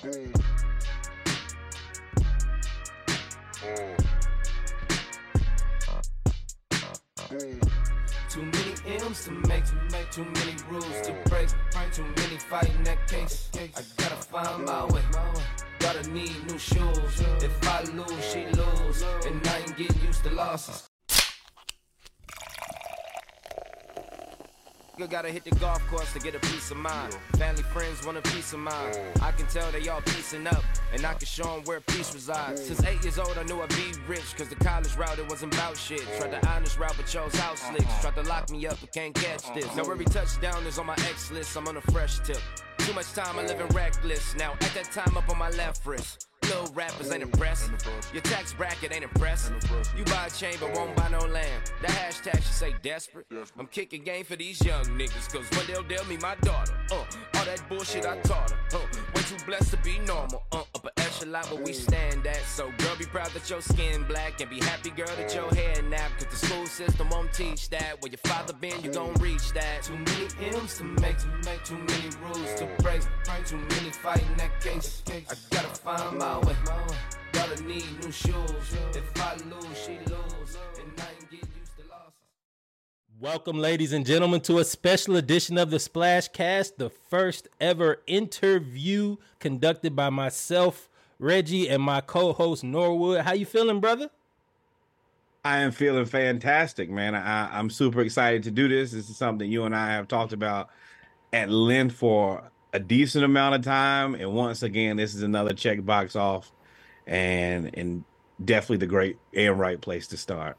Too many M's to make, make too many rules to break, too many fighting that case. I gotta find my way. Gotta need new shoes. If I lose, she lose, and I ain't get used to losses. Gotta hit the golf course to get a peace of mind. Family, friends want a peace of mind. I can tell they all piecing up, and I can show them where peace resides. Since eight years old, I knew I'd be rich, cause the college route, it wasn't about shit. Tried the honest route, but chose house slicks. Uh-huh. Tried to lock me up, but can't catch this. Uh-huh. Now every touchdown is on my X list, I'm on a fresh tip. Too much time, I'm living reckless. Now at that time, up on my left wrist. Little rappers ain't impressed. Your tax bracket ain't impressed. You buy a chain but won't buy no land. The hashtag should say desperate. I'm kicking game for these young niggas, cause one they'll deal me my daughter. Uh, all that bullshit I taught her. Uh, way too blessed to be normal. Uh, upper echelon where we stand at. So girl, be proud that your skin black and be happy, girl, that your hair nap. Cause the school system won't teach that. Where your father been, you gon' reach that. Too many M's to make, to make too many rules to break. Too many fighting that case. I gotta find my way. Gotta need new shoes. If I lose, she lose. And I ain't get used to losses. Welcome, ladies and gentlemen, to a special edition of the Splash Cast, the first ever interview conducted by myself, Reggie, and my co-host Norwood. How you feeling, brother? I am feeling fantastic, man. I, I'm super excited to do this. This is something you and I have talked about at length for a decent amount of time. And once again, this is another check box off and and definitely the great and right place to start.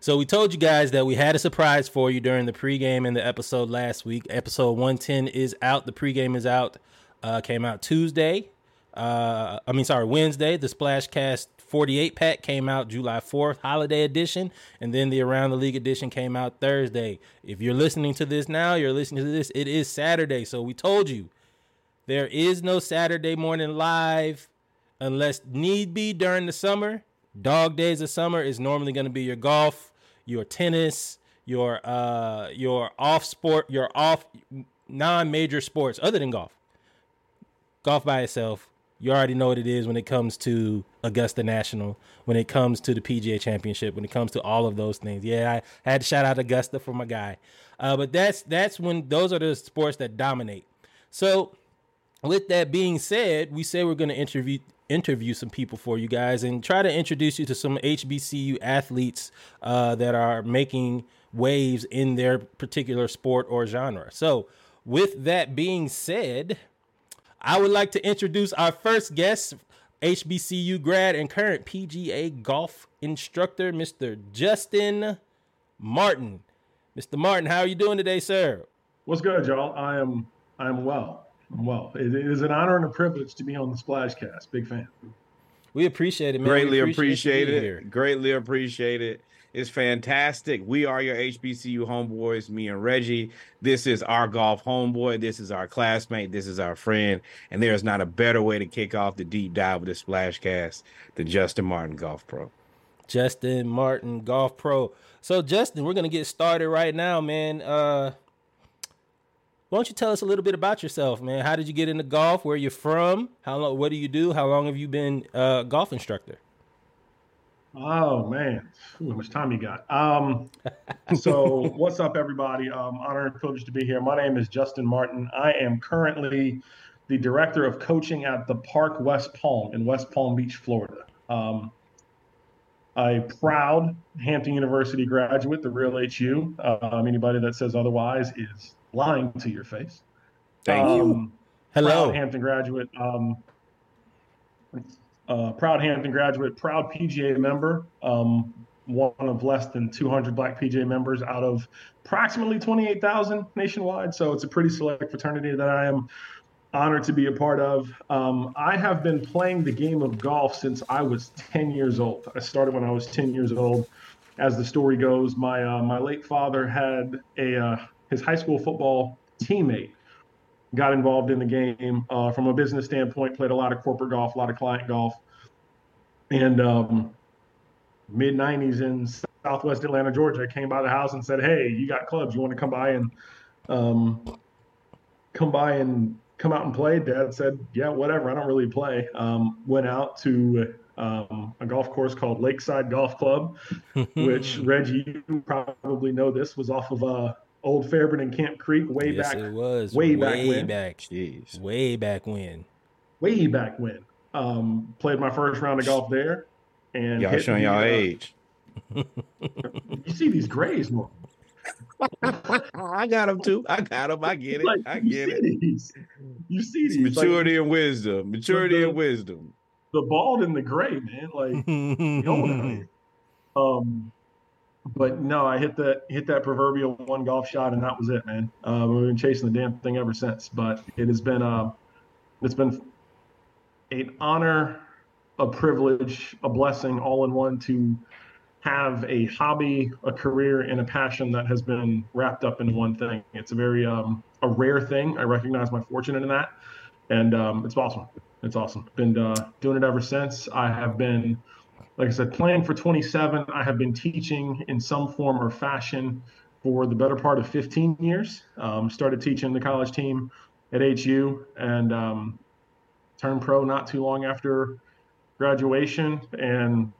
So we told you guys that we had a surprise for you during the pregame in the episode last week. Episode 110 is out. The pregame is out. Uh, came out Tuesday. Uh, I mean, sorry, Wednesday. The Splashcast 48 pack came out July 4th, holiday edition, and then the Around the League edition came out Thursday. If you're listening to this now, you're listening to this. It is Saturday, so we told you there is no Saturday morning live unless need be during the summer. Dog days of summer is normally going to be your golf, your tennis, your uh your off sport, your off non-major sports other than golf. Golf by itself, you already know what it is when it comes to Augusta National, when it comes to the PGA Championship, when it comes to all of those things. Yeah, I had to shout out Augusta for my guy. Uh, but that's that's when those are the sports that dominate. So, with that being said, we say we're going to interview interview some people for you guys and try to introduce you to some HBCU athletes uh, that are making waves in their particular sport or genre. So, with that being said, I would like to introduce our first guest, HBCU grad and current PGA golf instructor, Mr. Justin Martin. Mr. Martin, how are you doing today, sir? What's good, y'all? I am I am well. I'm well. It is an honor and a privilege to be on the Splashcast. Big fan. We appreciate it, man. Greatly We appreciate, you it. here. Greatly appreciate it. It's fantastic. We are your HBCU homeboys, me and Reggie. This is our golf homeboy. This is our classmate. This is our friend. And there is not a better way to kick off the deep dive of the Splashcast than Justin Martin Golf Pro. Justin Martin, Golf Pro. So, Justin, we're gonna get started right now, man. Uh, why don't you tell us a little bit about yourself, man? How did you get into golf? Where you from? How long? What do you do? How long have you been a golf instructor? Oh man, Ooh, how much time you got? Um, so what's up, everybody? Um, honor and privilege to be here. My name is Justin Martin. I am currently the director of coaching at the Park West Palm in West Palm Beach, Florida. Um, a proud Hampton University graduate, the real HU. Um, anybody that says otherwise is lying to your face. Thank you. Um, Hello. proud Hampton graduate. Uh, proud Hampton graduate, proud PGA member, um, one of less than 200 black PGA members out of approximately 28,000 nationwide. So it's a pretty select fraternity that I am honored to be a part of. Um, I have been playing the game of golf since I was 10 years old. I started when I was 10 years old. As the story goes, my uh, my late father had a uh, his high school football teammate got involved in the game uh, from a business standpoint, played a lot of corporate golf, a lot of client golf. And um, mid 90s in Southwest Atlanta, Georgia, came by the house and said, Hey, you got clubs. You want to come by and um, come by and come out and play. Dad said, yeah, whatever. I don't really play. Um, went out to um, a golf course called Lakeside Golf Club, which Reggie, you probably know this, was off of uh, Old Fairburn and Camp Creek way yes, back. it was way way back back, when. back, Jeez. way back when. Way back when. Um, played my first round of golf there. And Y'all showing the, y'all uh, age. You see these grays more. I got them too. I got them. I get it. Like, I get see it. These. You see It's these. like, maturity and wisdom. Maturity the- and wisdom. the bald and the gray, man. Like you know what I mean? Um, but no, I hit that hit that proverbial one golf shot, and that was it, man. Uh, we've been chasing the damn thing ever since. But it has been uh, it's been an honor, a privilege, a blessing, all in one to have a hobby, a career, and a passion that has been wrapped up in one thing. It's a very um, a rare thing. I recognize my fortune in that, and um, it's awesome. It's awesome. Been uh, doing it ever since. I have been, like I said, playing for 27. I have been teaching in some form or fashion for the better part of 15 years. Um, started teaching the college team at HU and um, turned pro not too long after graduation, and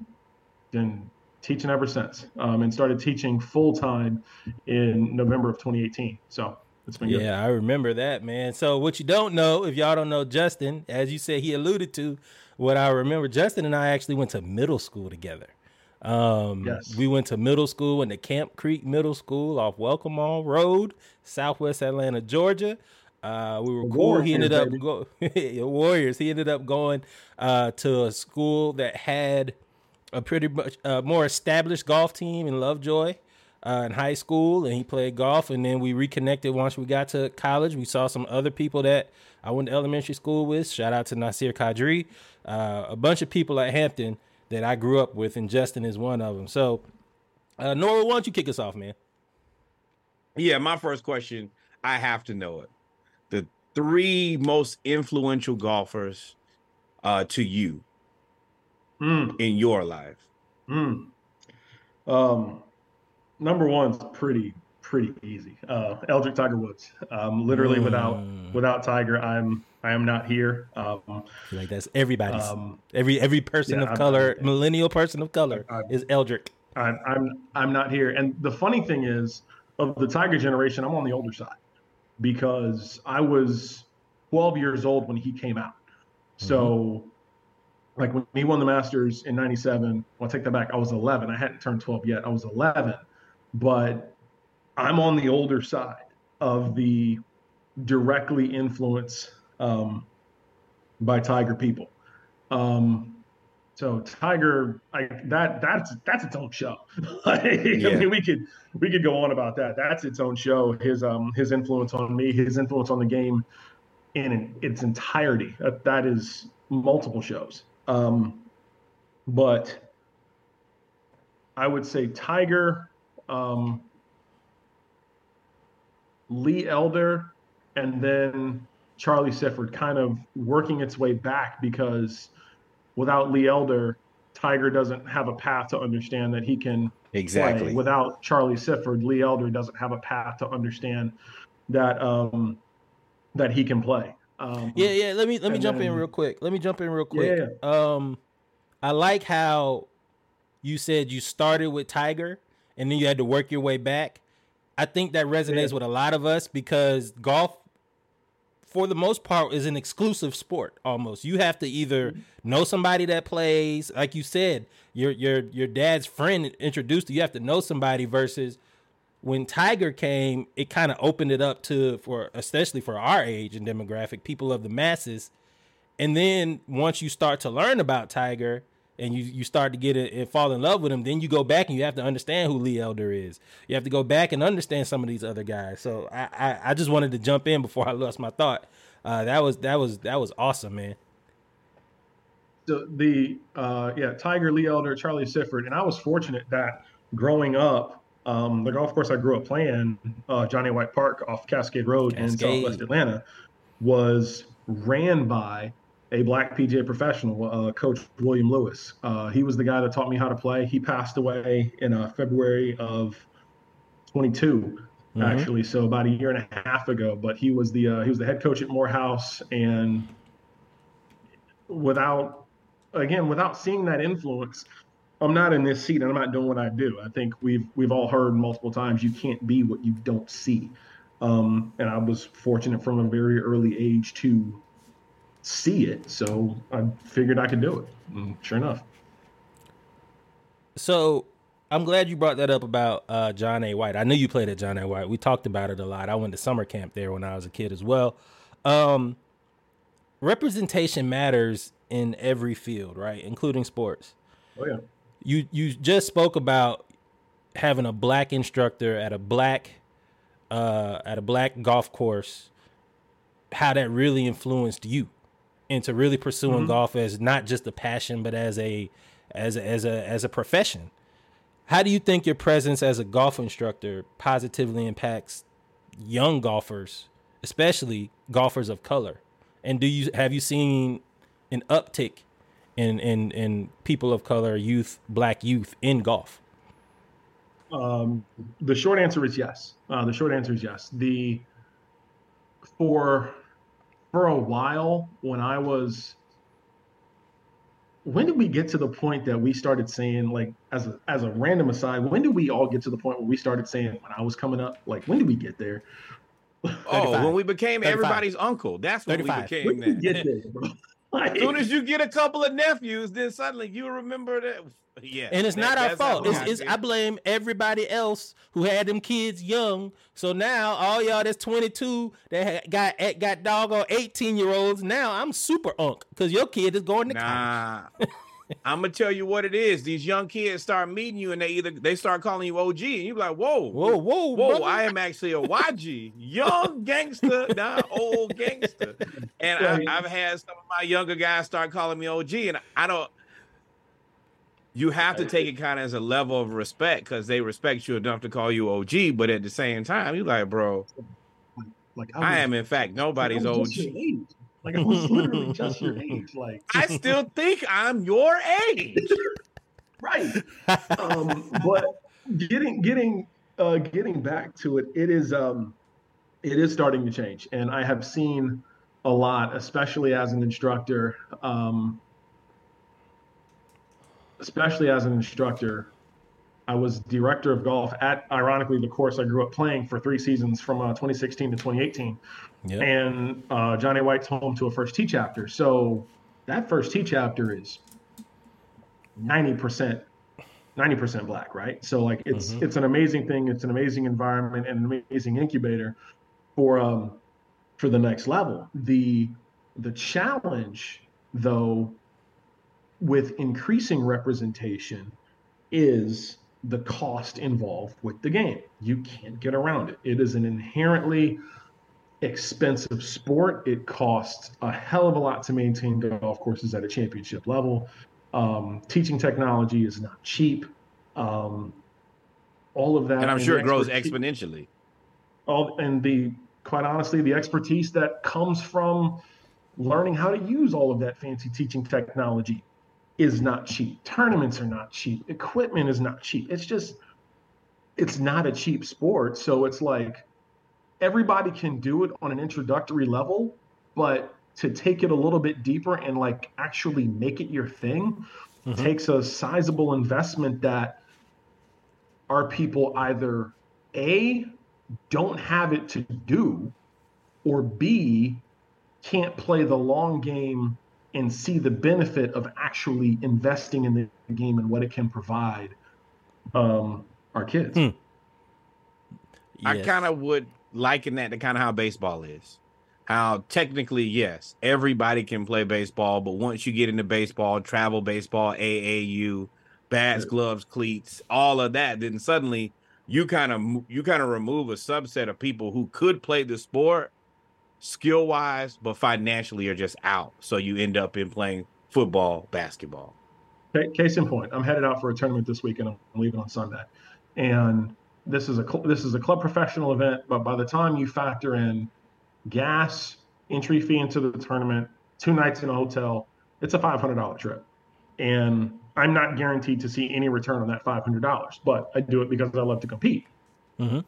been teaching ever since. Um, and started teaching full time in November of 2018. So it's been good. Yeah, I remember that, man. So what you don't know, if y'all don't know Justin, as you said, he alluded to what I remember. Justin and I actually went to middle school together. Um, Yes. we went to middle school, in the Camp Creek Middle School off Welcome All Road, Southwest Atlanta, Georgia. Uh, we were The cool. He ended up go Warriors. He ended up going uh, to a school that had a pretty much uh, more established golf team in Lovejoy uh, in high school, and he played golf. And then we reconnected once we got to college. We saw some other people that I went to elementary school with. Shout out to Nasir Kadri, uh, a bunch of people at Hampton that I grew up with, and Justin is one of them. So, uh, Nora, why don't you kick us off, man? Yeah, my first question, I have to know it. The three most influential golfers uh, to you Mm. in your life. Mm. Um, number one's pretty pretty easy. Uh, Eldrick Tiger Woods. Um, literally without Mm. without Tiger, I'm I am not here. Um, like that's everybody's. um, every every person yeah, of I'm- color, millennial person of color, I'm- is Eldrick. I'm I'm I'm not here. And the funny thing is, of the Tiger generation, I'm on the older side because I was 12 years old when he came out. So, like when he won the Masters in '97, well, I take that back. I was 11. I hadn't turned 12 yet. I was 11, but I'm on the older side of the directly influenced um, by Tiger people. Um, so Tiger, like that, that's that's its own show. Like, Yeah. I mean, we could we could go on about that. That's its own show. His um his influence on me, his influence on the game, in its entirety. That, that is multiple shows. Um, but I would say Tiger, um, Lee Elder, and then Charlie Sifford kind of working its way back because without Lee Elder, Tiger doesn't have a path to understand that he can play. Exactly. Without Charlie Sifford, Lee Elder doesn't have a path to understand that um, that he can play. Um, Yeah, yeah. Let me let me And jump in real quick. Let me jump in real quick. Yeah, quick. Um, I like how you said you started with Tiger and then you had to work your way back. I think that resonates Yeah. with a lot of us because golf, for the most part, is an exclusive sport. Almost, you have to either mm-hmm. know somebody that plays, like you said, your your your dad's friend introduced you. You have to know somebody versus when Tiger came, it kind of opened it up to for especially for our age and demographic, people of the masses. And then once you start to learn about Tiger and you you start to get it and fall in love with him, then you go back and you have to understand who Lee Elder is. You have to go back and understand some of these other guys. So I I, I just wanted to jump in before I lost my thought. Uh, that was that was that was awesome, man. the, the uh, yeah, Tiger, Lee Elder, Charlie Sifford, and I was fortunate that growing up, um, the golf course I grew up playing, uh, John A. White Park off Cascade Road in Southwest Atlanta, was ran by a black PGA professional, uh, Coach William Lewis. Uh, he was the guy that taught me how to play. He passed away in uh, February of 22, mm-hmm. actually. So about a year and a half ago, but he was the uh, he was the head coach at Morehouse, and without again without seeing that influence, I'm not in this seat and I'm not doing what I do. I think we've we've all heard multiple times you can't be what you don't see. Um, and I was fortunate from a very early age to see it, so I figured I could do it. And sure enough. So I'm glad you brought that up about uh, John A. White. I knew you played at John A. White. We talked about it a lot. I went to summer camp there when I was a kid as well. Um, representation matters in every field, right, including sports. Oh yeah. You you just spoke about having a black instructor at a black uh, at a black golf course. How that really influenced you into really pursuing mm-hmm. golf as not just a passion, but as a as a, as a as a profession. How do you think your presence as a golf instructor positively impacts young golfers, especially golfers of color? And do you have you seen an uptick in in in people of color, youth, black youth in golf? Um, the short answer is yes. Uh, the short answer is yes. The for for a while when I was when did we get to the point that we started saying like as a as a random aside when did we all get to the point where we started saying when i was coming up like when did we get there oh when we became 35. everybody's uncle that's when 35. we became when that. Get there, like, as soon as you get a couple of nephews then suddenly you remember that yeah, and it's that, not our fault. It's, it's I blame everybody else who had them kids young. So now all y'all that's 22 that got got dog doggone 18 year olds. Now I'm super unk because your kid is going to nah. college. I'm gonna tell you what it is. These young kids start meeting you, and they either they start calling you OG, and you are like, "Whoa, whoa, whoa, whoa!" Brother. I am actually a YG, young gangster, not old gangster. And I, have had some of my younger guys start calling me OG, and I don't you have to take it kind of as a level of respect because they respect you enough to call you OG, but at the same time, you're like, bro, like I, was, I am in fact nobody's like OG. Like I was literally just your age. Like I still think I'm your age. right. Um, but getting getting uh, getting back to it, it is um, it is starting to change, and I have seen a lot, especially as an instructor. Um, especially as an instructor. I was director of golf at, ironically, the course I grew up playing for three seasons from uh, 2016 to 2018. Yep. And uh, John A. White's home to a first tee chapter. So that first tee chapter is 90% 90% black, right? So like it's mm-hmm. it's an amazing thing. It's an amazing environment and an amazing incubator for um for the next level. The the challenge though with increasing representation is the cost involved with the game. You can't get around it. It is an inherently expensive sport. It costs a hell of a lot to maintain golf courses at a championship level. Um, teaching technology is not cheap. Um, all of that, and I'm sure it grows exponentially. All and the quite honestly, the expertise that comes from learning how to use all of that fancy teaching technology is not cheap. Tournaments are not cheap. Equipment is not cheap. It's just, it's not a cheap sport. So it's like everybody can do it on an introductory level, but to take it a little bit deeper and like actually make it your thing mm-hmm. takes a sizable investment that our people either A, don't have it to do, or B, can't play the long game and see the benefit of actually investing in the game and what it can provide um, our kids. Hmm. Yes. I kind of would liken that to kind of how baseball is. How technically, yes, everybody can play baseball, but once you get into baseball, travel baseball, AAU, bats, gloves, cleats, all of that, then suddenly you kind of you kind of remove a subset of people who could play the sport skill wise, but financially are just out. So you end up in playing football, basketball. Case in point, I'm headed out for a tournament this week, and I'm leaving on Sunday. And this is a this is a club professional event, but by the time you factor in gas, entry fee into the tournament, two nights in a hotel, it's a $500 trip. And I'm not guaranteed to see any return on that $500, but I do it because I love to compete. Mm-hmm.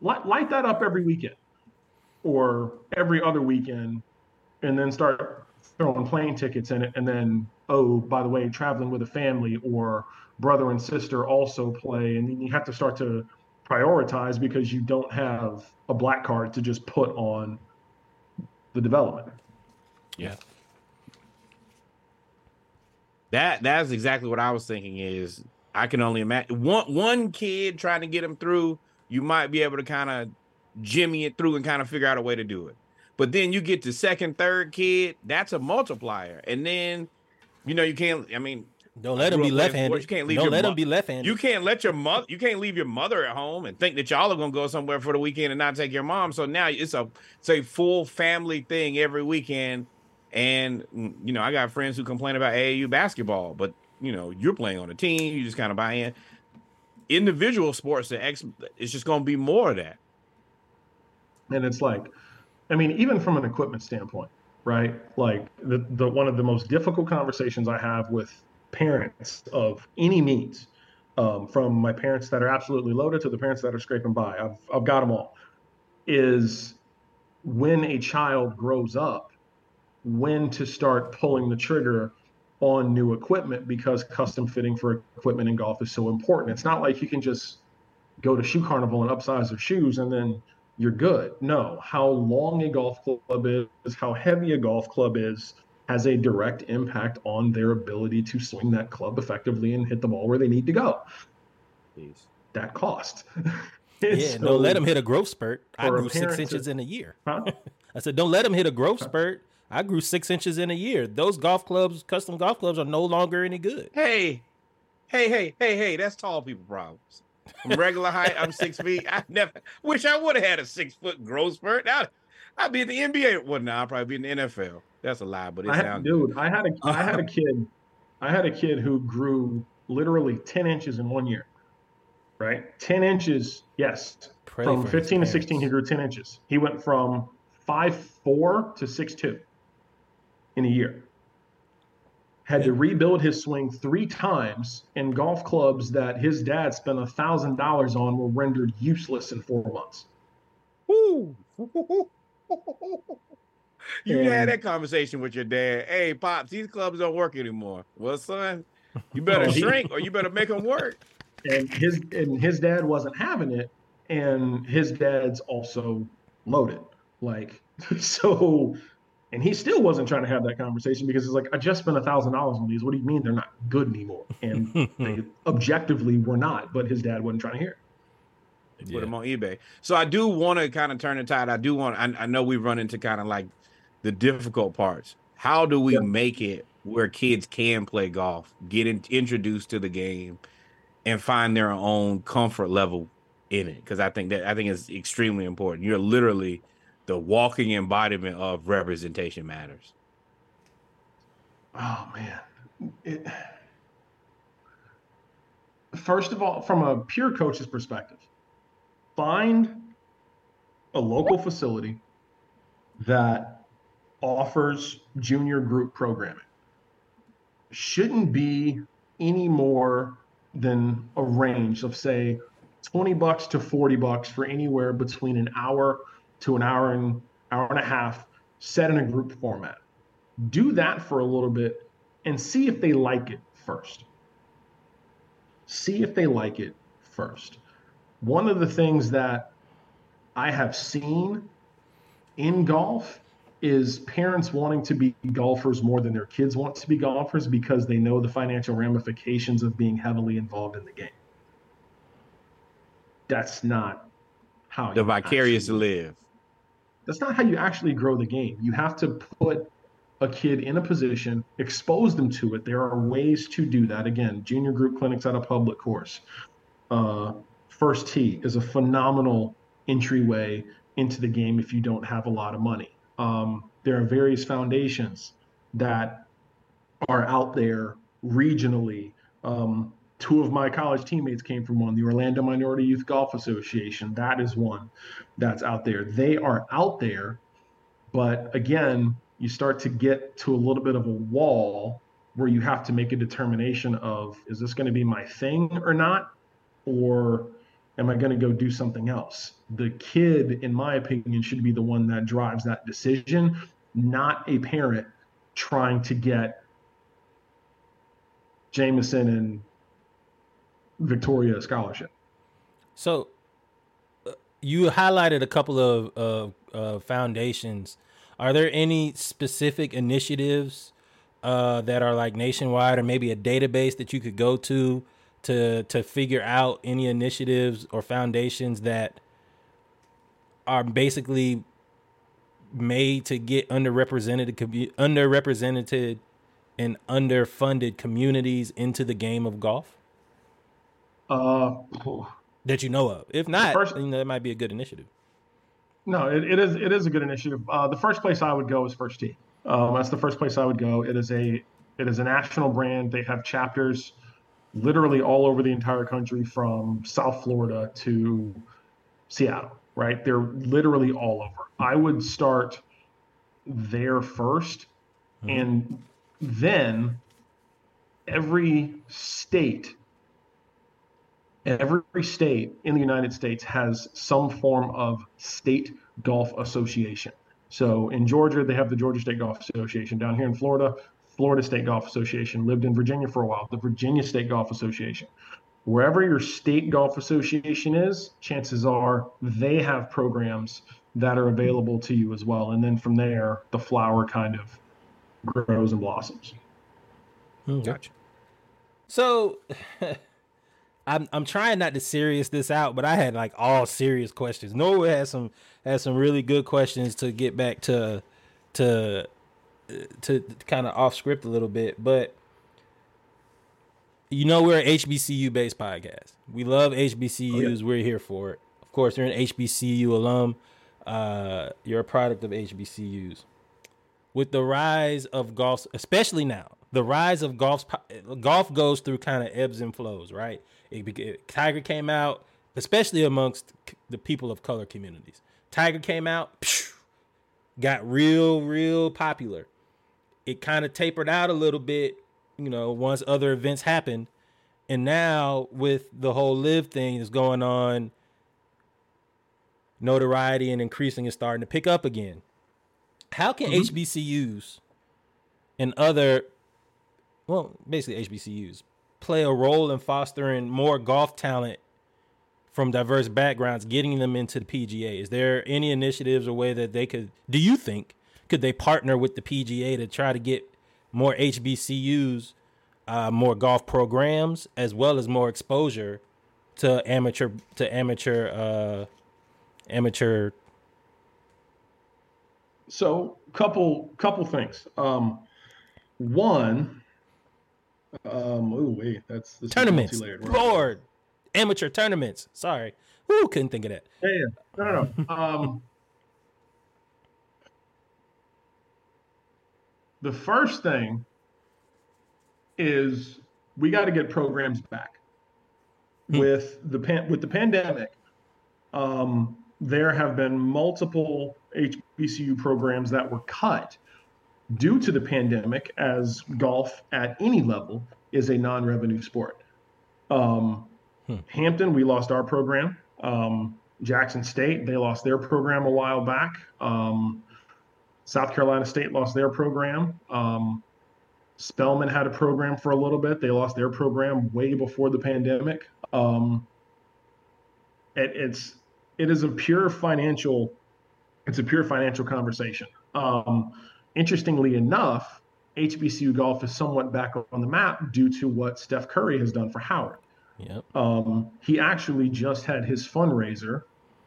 light, light that up every weekend or every other weekend and then start throwing plane tickets in it and then oh by the way traveling with a family or brother and sister also play and then you have to start to prioritize because you don't have a black card to just put on the development Yeah. That that's exactly what I was thinking. Is I can only imagine one one kid trying to get him through. You might be able to kind of jimmy it through and kind of figure out a way to do it. But then you get to second, third kid, that's a multiplier. And then, you know, you can't. I mean, Don't let him be grew up playing left-handed. You can't leave Don't your let mo- him be left-handed. you can't let your mother. You can't leave your mother at home and think that y'all are gonna go somewhere for the weekend and not take your mom. So now it's a it's a full family thing every weekend. And you know, I got friends who complain about AAU basketball, but you know, you're playing on a team. You just kind of buy in. Individual sports, the X, it's just gonna be more of that. and it's like i mean even from an equipment standpoint right like the, the one of the most difficult conversations i have with parents of any means um, from my parents that are absolutely loaded to the parents that are scraping by. I've, I've got them all. Is when a child grows up when to start pulling the trigger on new equipment because custom fitting for equipment in golf is so important. It's not like you can just go to shoe carnival and upsize their shoes and then you're good. No, how long a golf club is, how heavy a golf club is, has a direct impact on their ability to swing that club effectively and hit the ball where they need to go. That cost. yeah, So- don't let him hit a growth spurt. I grew six parent to- inches in a year. Huh? I said, don't let him hit a growth spurt. I grew six inches in a year. Those golf clubs, custom golf clubs, are no longer any good. Hey, hey, hey, hey, hey, that's tall people problems. I'm regular height. I'm six feet. I never wish I would have had a six foot growth spurt. I'd, I'd be in the NBA. Well, now I'd probably be in the NFL. That's a lie, but it I had, sounds dude, I had a I had a kid, I had a kid who grew literally 10 inches in one year. Right? 10 inches, yes. Pray from 15 to 16, he grew 10 inches. He went from five four to six two in a year. Had to rebuild his swing three times, and golf clubs that his dad spent a thousand dollars on were rendered useless in four months. Woo. you And- had that conversation with your dad. Hey, pops, these clubs don't work anymore. Well, son, you better shrink or you better make them work. and his and his dad wasn't having it and his dad's also loaded like so and he still wasn't trying to have that conversation because it's like i just spent a thousand dollars on these what do you mean they're not good anymore and they objectively were not but his dad wasn't trying to hear it put them on eBay. So I do want to kind of turn the tide. I do want. I, I know we run into kind of like the difficult parts. How do we Yeah. make it where kids can play golf, get in, introduced to the game, and find their own comfort level in it? Because I think that I think it's extremely important. You're literally the walking embodiment of representation matters. oh man it, first of all from a pure coach's perspective find a local facility that offers junior group programming. Shouldn't be any more than a range of say 20 bucks to 40 bucks for anywhere between an hour to an hour and hour and a half set in a group format. Do that for a little bit and see if they like it first. See if they like it first. One of the things that I have seen in golf is parents wanting to be golfers more than their kids want to be golfers because they know the financial ramifications of being heavily involved in the game. That's not how The vicarious actually- live. that's not how you actually grow the game. You have to put a kid in a position, expose them to it. There are ways to do that. Again, junior group clinics at a public course. Uh, First Tee is a phenomenal entryway into the game if you don't have a lot of money. Um, there are various foundations that are out there regionally. Um, two of my college teammates came from one, the Orlando Minority Youth Golf Association. That is one that's out there. They are out there, but again, you start to get to a little bit of a wall where you have to make a determination of is this going to be my thing or not? Or am I going to go do something else? The kid, in my opinion, should be the one that drives that decision, not a parent trying to get Jameson and Victoria a scholarship. So uh, you highlighted a couple of uh, uh, foundations. Are there any specific initiatives uh, that are like nationwide, or maybe a database that you could go to to to figure out any initiatives or foundations that are basically made to get underrepresented underrepresented and underfunded communities into the game of golf? Uh, that you know of. If not, first, you know, that might be a good initiative. No, it, it is it is a good initiative. Uh, the first place I would go is First Tee. Um, that's the first place I would go. It is a it is a national brand. They have chapters literally all over the entire country, from South Florida to Seattle. Right, they're literally all over. I would start there 1st mm-hmm. and then every state every state in the United States has some form of state golf association. So in Georgia, they have the Georgia State Golf Association. Down here in Florida, Florida State Golf Association. Lived in Virginia for a while, the Virginia State Golf Association. Wherever your state golf association is, chances are they have programs that are available to you as well. And then from there, the flower kind of grows and blossoms. Hmm, gotcha. So I'm I'm trying not to serious this out, but I had like all serious questions. Norwood had some had some really good questions to get back to to to kind of off script a little bit, but you know we're an HBCU based podcast. We love HBCUs. Oh, yeah. We're here for it. Of course, you're an HBCU alum. Uh, you're a product of HBCUs. With the rise of golf, especially now, the rise of golf golf goes through kind of ebbs and flows, right? It, Tiger came out, especially amongst the people of color communities. Tiger came out, phew, got real, real popular. It kind of tapered out a little bit, you know, once other events happened. And now with the whole LIV thing is going on, notoriety and increasing is starting to pick up again. How can mm-hmm. HBCUs and other, well, basically HBCUs, play a role in fostering more golf talent from diverse backgrounds, getting them into the PGA? Is there any initiatives or way that they could? Do you think could they partner with the PGA to try to get more HBCUs, uh, more golf programs, as well as more exposure to amateur to amateur uh, amateur? So, couple couple things. Um, one, um, oh wait, that's this tournaments. Lord, amateur tournaments. Sorry, Ooh, couldn't think of that. Yeah, yeah. no, no, no. um, the first thing is we got to get programs back. Hmm. With the pan- with the pandemic, um, there have been multiple HBCU programs that were cut due to the pandemic, as golf at any level is a non revenue sport. Um, hmm. Hampton, we lost our program. Um, Jackson State, they lost their program a while back. Um, South Carolina State lost their program. Um, Spelman had a program for a little bit. They lost their program way before the pandemic. Um, it, it's it is a pure financial it's a pure financial conversation. Um, interestingly enough, HBCU golf is somewhat back on the map due to what Steph Curry has done for Howard. Yep. Um, he actually just had his fundraiser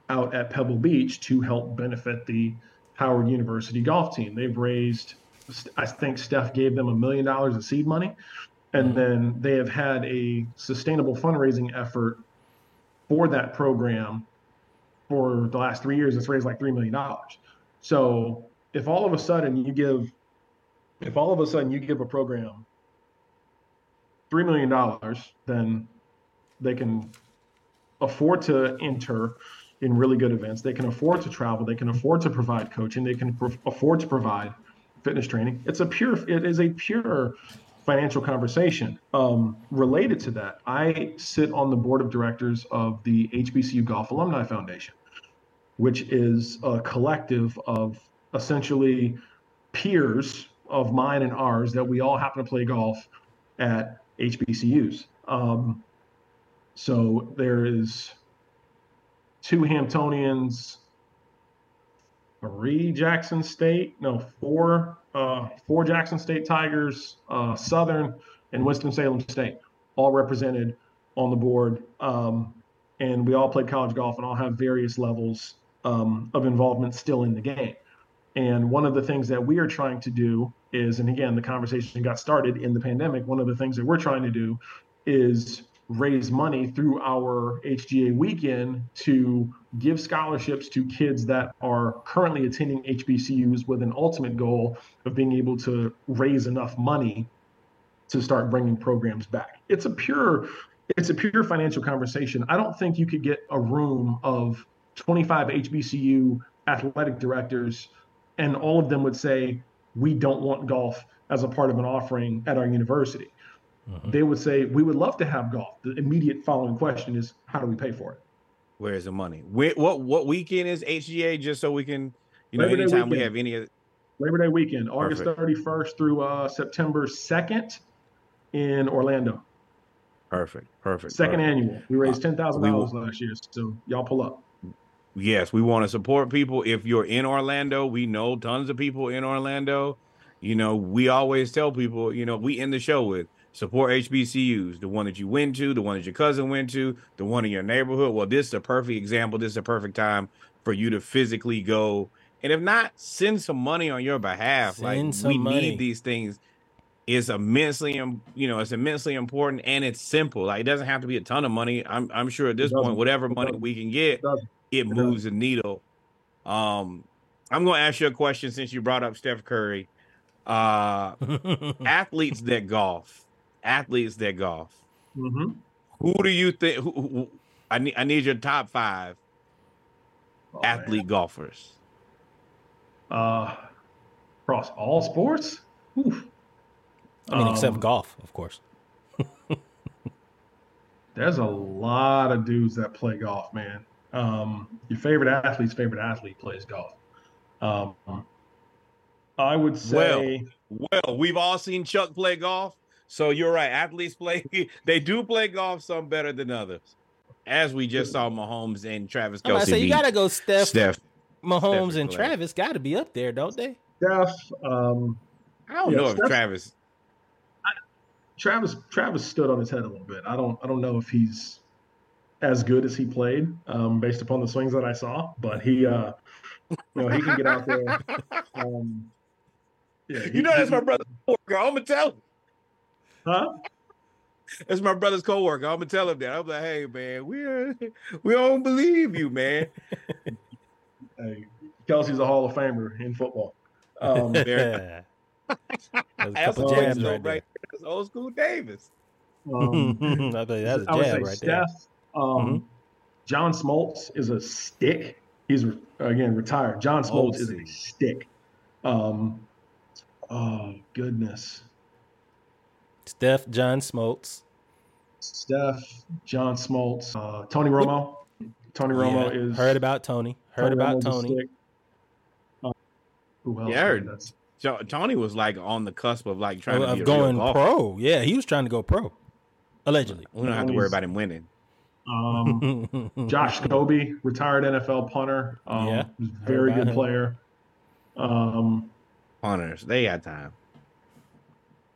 out at Pebble Beach to help benefit the Howard University golf team. They've raised, I think Steph gave them a million dollars of seed money, and mm-hmm. then they have had a sustainable fundraising effort for that program for the last three years. It's raised like three million dollars. So if all of a sudden you give, if all of a sudden you give a program three million dollars, then they can afford to enter in really good events. They can afford to travel. They can afford to provide coaching. They can afford to provide fitness training. It's a pure. It is a pure financial conversation. Um, related to that, I sit on the board of directors of the HBCU Golf Alumni Foundation, which is a collective of essentially peers of mine and ours that we all happen to play golf at HBCUs. Um, so there is two Hamptonians, three Jackson State, no, four, uh, four Jackson State Tigers, uh, Southern, and Winston Salem State, all represented on the board. Um, and we all played college golf and all have various levels um, of involvement still in the game. And one of the things that we are trying to do is, and again, the conversation got started in the pandemic. One of the things that we're trying to do is raise money through our HGA weekend to give scholarships to kids that are currently attending HBCUs with an ultimate goal of being able to raise enough money to start bringing programs back. It's a pure it's a pure financial conversation. I don't think you could get a room of 25 HBCU athletic directors and all of them would say we don't want golf as a part of an offering at our university. Mm-hmm. They would say we would love to have golf. The immediate following question is how do we pay for it? Where's the money? Where, what what weekend is HGA? Just so we can, you know, Labor anytime we have any. Labor Day weekend, August thirty first through uh, September second, in Orlando. Perfect, perfect. Second perfect. annual. We raised uh, ten thousand dollars last year, so y'all pull up. Yes, we want to support people. If you're in Orlando, we know tons of people in Orlando. You know, we always tell people, you know, we end the show with support HBCUs, the one that you went to, the one that your cousin went to, the one in your neighborhood. Well, this is a perfect example. This is a perfect time for you to physically go. And if not, send some money on your behalf. Send like we money. need these things. It's immensely, you know, it's immensely important and it's simple. Like it doesn't have to be a ton of money. I'm, I'm sure at this point, whatever money we can get, it moves the needle. Um, I'm going to ask you a question since you brought up Steph Curry. Uh, athletes that golf, athletes that golf. Mm-hmm. Who do you think? Who, who, I need. I need your top five oh, athlete man. golfers. Uh, across all sports. Oof. I mean, um, except golf, of course. there's a lot of dudes that play golf, man. Um, your favorite athlete's favorite athlete plays golf. Um, I would say. Well, well, we've all seen Chuck play golf. So you're right. Athletes play, they do play golf some better than others. As we just saw Mahomes and Travis Kelce. I say you gotta go Steph, Steph Mahomes Steph and Travis gotta be up there, don't they? Steph, um, I don't yeah, know if Steph, Travis Travis Travis stood on his head a little bit. I don't I don't know if he's as good as he played um, based upon the swings that I saw, but he uh, you know he can get out there. Um, yeah, he, you know that's my brother. I'm gonna tell him. Huh? That's my brother's coworker. I'm gonna tell him that. I'm like, hey man, we we don't believe you, man. hey, Kelce's a Hall of Famer in football. Um, that's a couple jabs right, right That's old school Davis. Um, I think that's a jab right Steph, there. Um, mm-hmm. John Smoltz is a stick. He's again retired. John Smoltz oh, is a stick. Um, oh goodness. Steph John Smoltz. Steph John Smoltz. Uh, Tony Romo. Tony Romo yeah, is heard about Tony. Heard Tony about Tony. Uh, who else? Yeah, heard. That's, Tony was like on the cusp of like trying of, to going pro. Yeah, he was trying to go pro. Allegedly, we don't have to worry about him winning. Um, Josh Scobee, retired NFL punter. Um, yeah, very good him. player. Um, punters, they had time.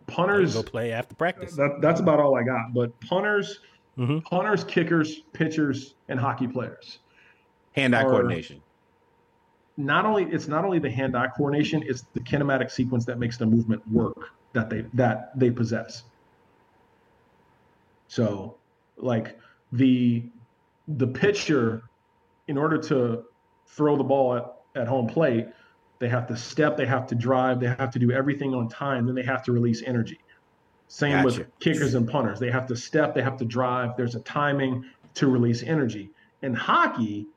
Punters go play after practice. That, that's about all I got. But punters, mm-hmm. punters, kickers, pitchers, and hockey players. Hand-eye coordination. Not only it's not only the hand-eye coordination; it's the kinematic sequence that makes the movement work that they that they possess. So, like the the pitcher, in order to throw the ball at, at home plate, they have to step, they have to drive, they have to do everything on time, then they have to release energy. Same gotcha. with kickers and punters. They have to step, they have to drive. There's a timing to release energy. In hockey,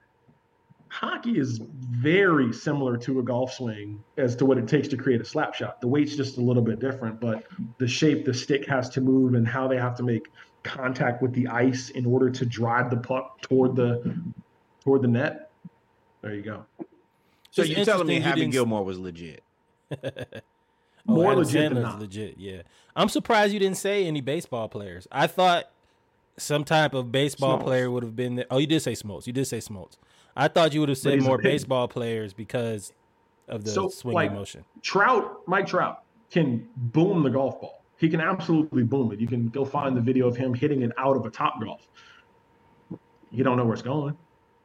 hockey is very similar to a golf swing as to what it takes to create a slap shot. The weight's just a little bit different, but the shape the stick has to move and how they have to make contact with the ice in order to drive the puck toward the toward the net. There you go. So It's you're telling me interesting Happy Gilmore was legit? Oh, more Adam legit than Sandler's not. legit. Yeah, I'm surprised you didn't say any baseball players. I thought some type of baseball Smoltz. player would have been there. Oh, you did say Smoltz. You did say Smoltz. I thought you would have said more baseball players because of the So, swinging like- motion. Trout, Mike Trout can boom the golf ball. He can absolutely boom it. You can go find the video of him hitting it out of a top golf. You don't know where it's going.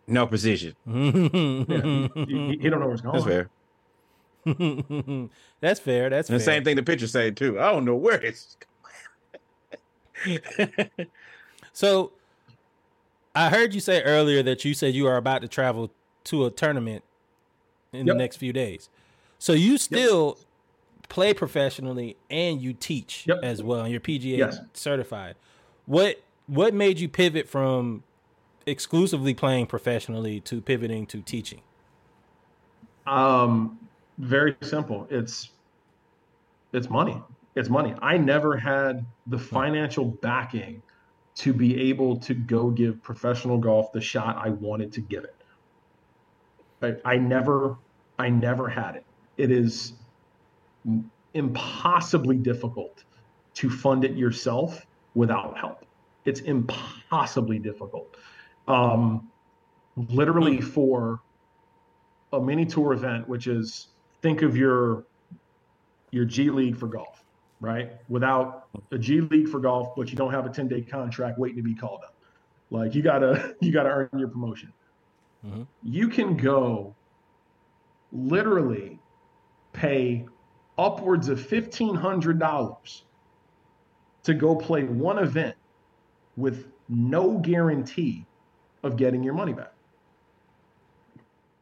No precision. Yeah, you- you don't know where it's going. That's fair. That's fair. That's And the fair. same thing the pitcher said too. I don't know where it's. Going. So I heard you say earlier that you said you are about to travel to a tournament in the next few days. So you still play professionally and you teach Yep. as well, and you're PGA Yes. certified. What what made you pivot from exclusively playing professionally to pivoting to teaching? Um, very simple. It's it's money. It's money. I never had the financial backing to be able to go give professional golf the shot I wanted to give it. I, I never I never had it. It is impossibly difficult to fund it yourself without help. It's impossibly difficult. Um, literally for a mini tour event, which is think of your your G League for golf, right? Without a G League for golf, but you don't have a 10 day contract waiting to be called up. Like you gotta you gotta earn your promotion. Mhm. You can go literally pay upwards of fifteen hundred dollars to go play one event with no guarantee of getting your money back.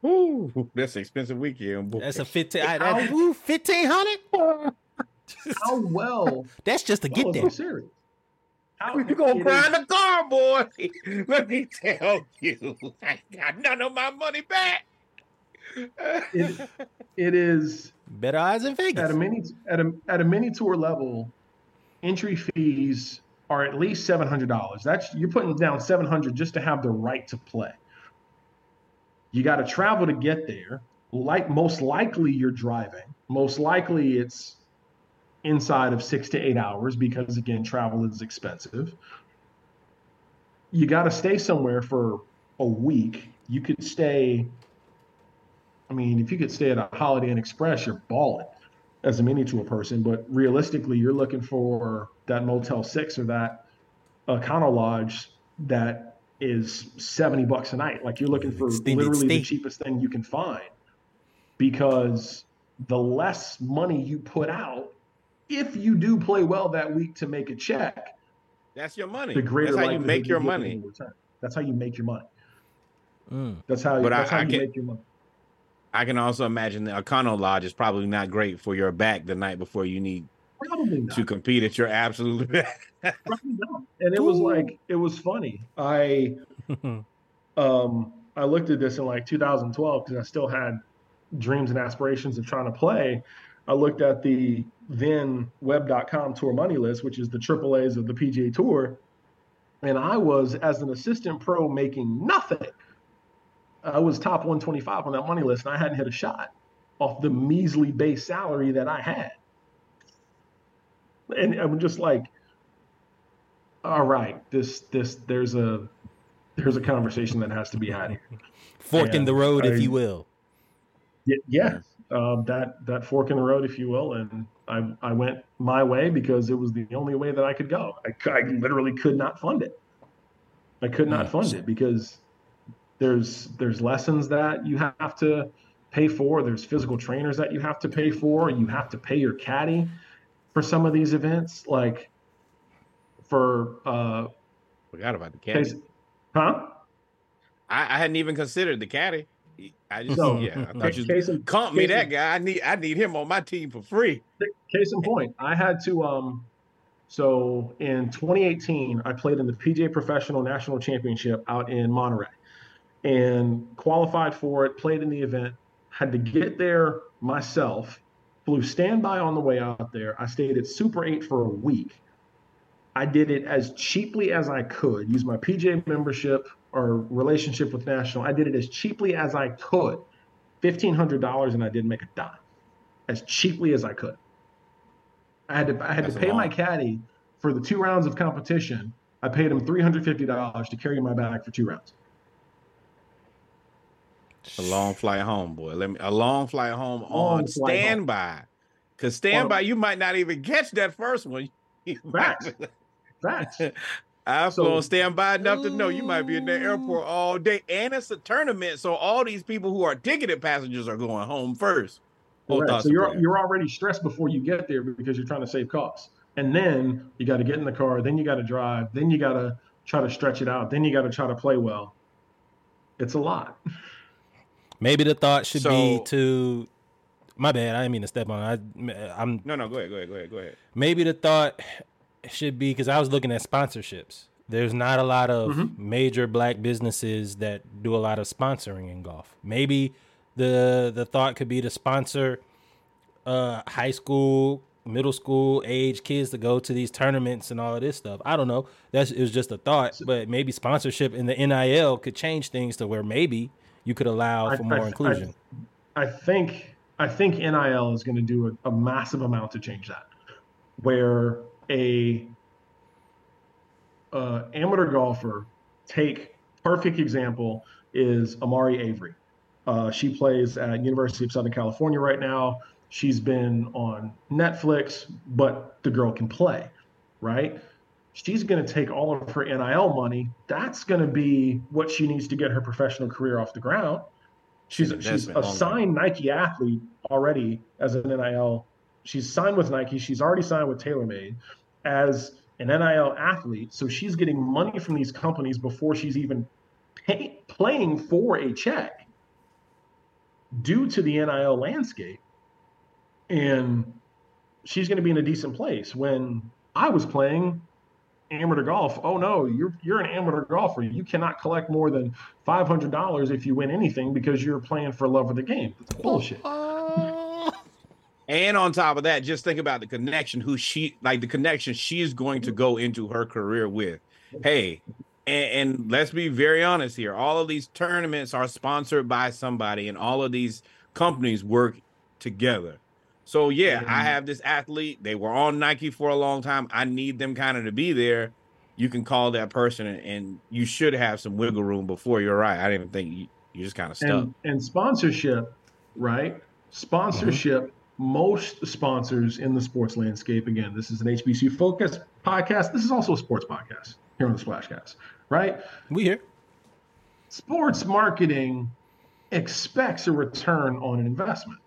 Ooh, that's an expensive weekend. boy. That's a fifteen. I, How- that, ooh, fifteen hundred. How well That's just to Oh, get I'm there. serious. How, You gonna it cry the car, boy? Let me tell you, I got none of my money back. it, it is Better odds in Vegas. at a mini at a at a mini tour level, entry fees are at least seven hundred dollars. That's you're putting down seven hundred just to have the right to play. You got to travel to get there. Like most likely you're driving. Most likely it's inside of six to eight hours because again travel is expensive. You got to stay somewhere for a week. You could stay. I mean, if you could stay at a Holiday Inn Express, you're balling as a mini tour person. But realistically, you're looking for that Motel Six or that Econo Lodge that is 70 bucks a night. Like you're looking for Extended literally stay. the cheapest thing you can find because the less money you put out, if you do play well that week to make a check, That's your money. the greater That's how you make your money. return. That's how you make your money. Mm. That's how, But that's I- how I you get- make your money. I can also imagine the Econo Lodge is probably not great for your back the night before you need to compete at your absolute best. And it was like it was funny. I um I looked at this in like 2012 because I still had dreams and aspirations of trying to play. I looked at the then web.com tour money list, which is the AAAs of the PGA Tour, and I was as an assistant pro making nothing. I was top 125 on that money list, and I hadn't hit a shot off the measly base salary that I had. And I'm just like, all right, this this there's a there's a conversation that has to be had here. Fork in the road, if you will. Yeah, um, that that fork in the road, if you will, and I I went my way because it was the only way that I could go. I, I literally could not fund it. I could not fund it because there's there's lessons that you have to pay for. There's physical trainers that you have to pay for. You have to pay your caddy for some of these events, like for uh, Forgot about the caddy. case- huh? I, I hadn't even considered the caddy. I just So, yeah, I thought you Case in- comp me that guy. I need I need him on my team for free. case in point, I had to um so in 2018 I played in the PGA Professional National Championship out in Monterey. And qualified for it, played in the event, had to get there myself, flew standby on the way out there. I stayed at Super 8 for a week. I did it as cheaply as I could, use my PGA membership or relationship with National. I did it as cheaply as I could. $1,500 and I didn't make a dime. As cheaply as I could. I had to I had That's to pay my caddy for the two rounds of competition. I paid him $350 to carry my bag for two rounds. A long flight home, boy. Let me a long flight home long on standby. Cause standby, you might not even catch that first one. Facts. Facts. I've so, flown standby enough to know you might be in the mm. airport all day, and it's a tournament, so all these people who are ticketed passengers are going home first. Right. So you're you're already stressed before you get there because you're trying to save costs, and then you got to get in the car, then you got to drive, then you got to try to stretch it out, then you got to try to play well. It's a lot. Maybe the thought should so, be to. My bad. I didn't mean to step on. I, I'm. No, no. Go ahead. Go ahead. Go ahead. Go ahead. Maybe the thought should be because I was looking at sponsorships. There's not a lot of mm-hmm. major black businesses that do a lot of sponsoring in golf. Maybe the the thought could be to sponsor uh, high school, middle school age kids to go to these tournaments and all of this stuff. I don't know. That's it was just a thought, but maybe sponsorship in the NIL could change things to where maybe you could allow for I, more I, inclusion. I, I, think I think NIL is going to do a, a massive amount to change that, where a uh, amateur golfer take perfect example is Amari Avery. Uh, she plays at University of Southern California right now. She's been on Netflix, but the girl can play, right? She's going to take all of her NIL money. That's going to be what she needs to get her professional career off the ground. She's she's a signed Nike athlete already as an NIL. She's signed with Nike. She's already signed with TaylorMade as an NIL athlete. So she's getting money from these companies before she's even pay, playing for a check due to the NIL landscape. And she's going to be in a decent place. When I was playing, amateur golf. Oh no, you're you're an amateur golfer. You cannot collect more than five hundred dollars if you win anything because you're playing for love of the game. That's bullshit. and on top of that, just think about the connection who she like the connection she is going to go into her career with. Hey, and, and let's be very honest here. All of these tournaments are sponsored by somebody, and all of these companies work together. So yeah, mm-hmm. I have this athlete. They were on Nike for a long time. I need them kind of to be there. You can call that person, and, and you should have some wiggle room before you're right. I didn't even think you, you just kind of stuck. And, and sponsorship, right? Sponsorship. Mm-hmm. Most sponsors in the sports landscape. Again, this is an HBCU focus podcast. This is also a sports podcast here on the Splashcast, right? We here. Sports marketing expects a return on an investment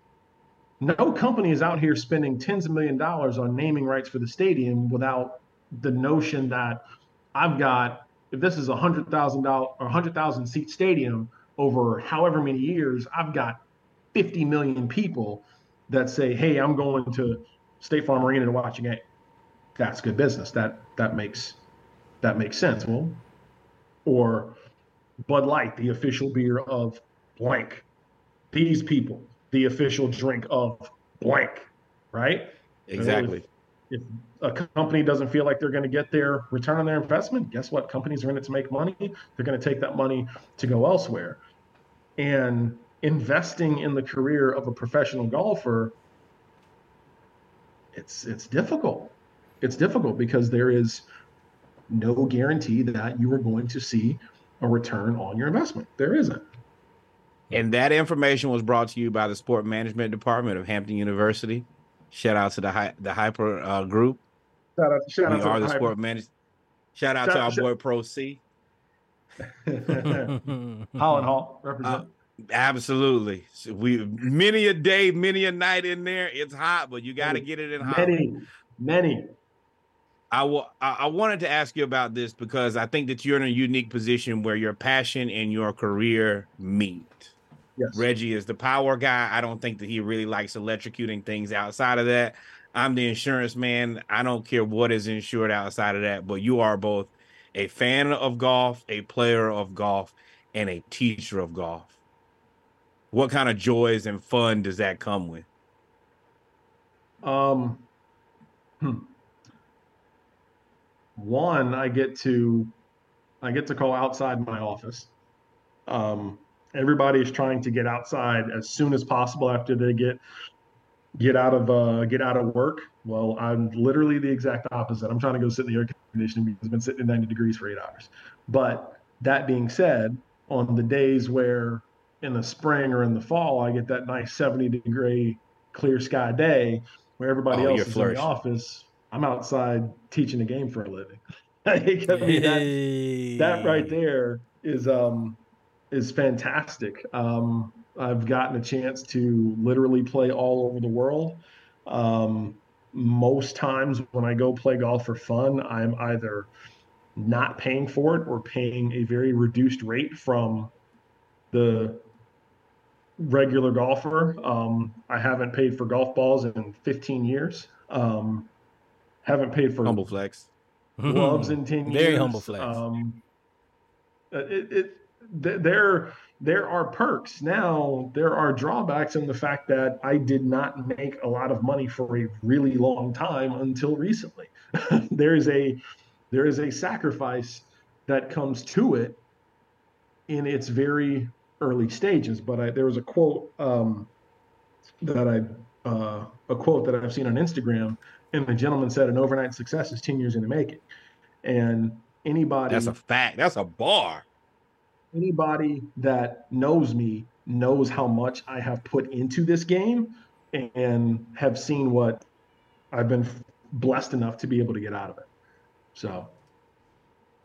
no company is out here spending tens of million dollars on naming rights for the stadium without the notion that I've got if this is a hundred thousand dollar or hundred thousand seat stadium over however many years, I've got 50 million people that say, "Hey, I'm going to State Farm Arena to watch a game." That's good business. That that makes that makes sense. Well, or Bud Light, the official beer of blank. These people the official drink of blank, right? Exactly. If, if a company doesn't feel like they're going to get their return on their investment, guess what? Companies are in it to make money. They're going to take that money to go elsewhere. And investing in the career of a professional golfer, it's it's difficult. It's difficult because there is no guarantee that you are going to see a return on your investment. There isn't. And that information was brought to you by the Sport Management Department of Hampton University. Shout out to the hi- the Hyper uh, Group. Shout out, shout we out are the, the Sport Management. Shout out shout, to our shout. boy Pro C. Holland Hall represent. Uh, absolutely. So we many a day, many a night in there. It's hot, but you got to get it in hot. Many, many. I, will, I wanted to ask you about this because I think that you're in a unique position where your passion and your career meet. Yes. Reggie is the power guy. I don't think that he really likes electrocuting things outside of that. I'm the insurance man. I don't care what is insured outside of that, but you are both a fan of golf, a player of golf, and a teacher of golf? What kind of joys and fun does that come with? Um, hmm. One, I get to, I get to call outside my office. Um, everybody is trying to get outside as soon as possible after they get get out of uh, get out of work. Well, I'm literally the exact opposite. I'm trying to go sit in the air conditioning because I've been sitting at 90 degrees for eight hours. But that being said, on the days where in the spring or in the fall I get that nice 70 degree clear sky day where everybody oh, else is in the office, I'm outside teaching a game for a living. I mean, that, that right there is um is fantastic. Um, I've gotten a chance to literally play all over the world. Um, most times when I go play golf for fun, I'm either not paying for it or paying a very reduced rate from the regular golfer. Um, I haven't paid for golf balls in 15 years. Um, haven't paid for humble flex gloves in 10 years. Very humble flex. Um, it, it, there there are perks. Now there are drawbacks in the fact that i did not make a lot of money for a really long time until recently. There is a there is a sacrifice that comes to it in its very early stages but I, there was a quote um, that i uh, a quote that i've seen on instagram and the gentleman said an overnight success is 10 years in the making. And anybody that's a fact. That's a bar anybody that knows me knows how much I have put into this game and have seen what I've been blessed enough to be able to get out of it. So,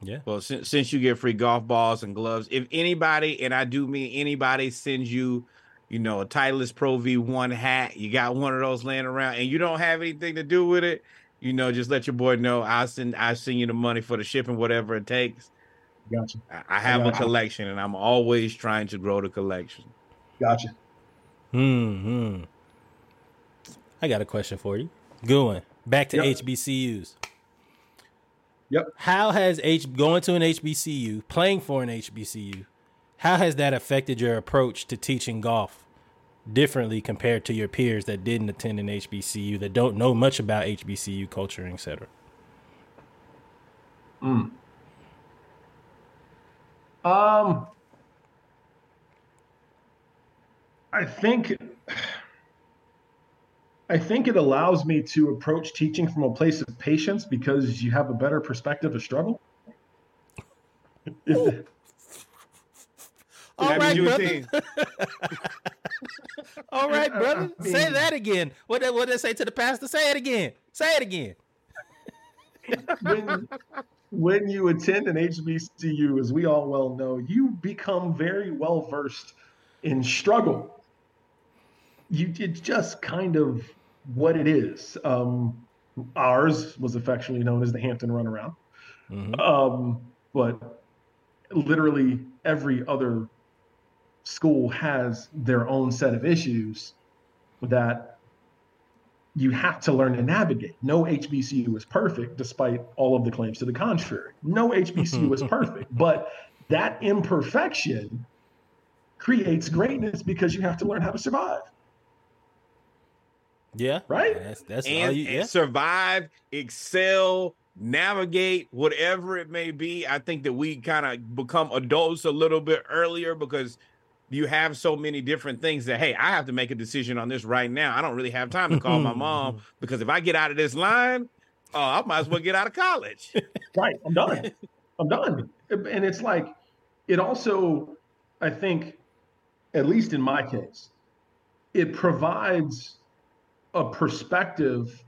yeah. Well, since, since you get free golf balls and gloves, if anybody, and I do mean anybody, sends you, you know, a Titleist Pro V1 hat, you got one of those laying around, and you don't have anything to do with it, you know, just let your boy know. I'll send I send you the money for the shipping, whatever it takes. Gotcha. I have a collection, and I'm always trying to grow the collection. Gotcha. Hmm. I got a question for you. Good one. Back to yep. HBCUs. Yep. How has H going to an HBCU, playing for an HBCU, how has that affected your approach to teaching golf differently compared to your peers that didn't attend an HBCU that don't know much about HBCU culture, etc.? Mm. Um, I think I think it allows me to approach teaching from a place of patience because you have a better perspective of struggle. All right, brother. All right, brother. I mean, say that again. What did what did they say to the pastor? Say it again. Say it again. when, when you attend an HBCU, as we all well know, you become very well versed in struggle. You it's just kind of what it is. Um, ours was affectionately known as the Hampton Runaround, mm-hmm. um, but literally every other school has their own set of issues that you have to learn to navigate. No HBCU is perfect, despite all of the claims to the contrary. No HBCU is perfect, but that imperfection creates greatness because you have to learn how to survive. Yeah. Right? That's, that's and, you, yeah. and survive, excel, navigate, whatever it may be. I think that we kind of become adults a little bit earlier because – you have so many different things that hey, I have to make a decision on this right now. I don't really have time to call my mom because if I get out of this line, oh, I might as well get out of college. right, I'm done. I'm done. And it's like it also, I think, at least in my case, it provides a perspective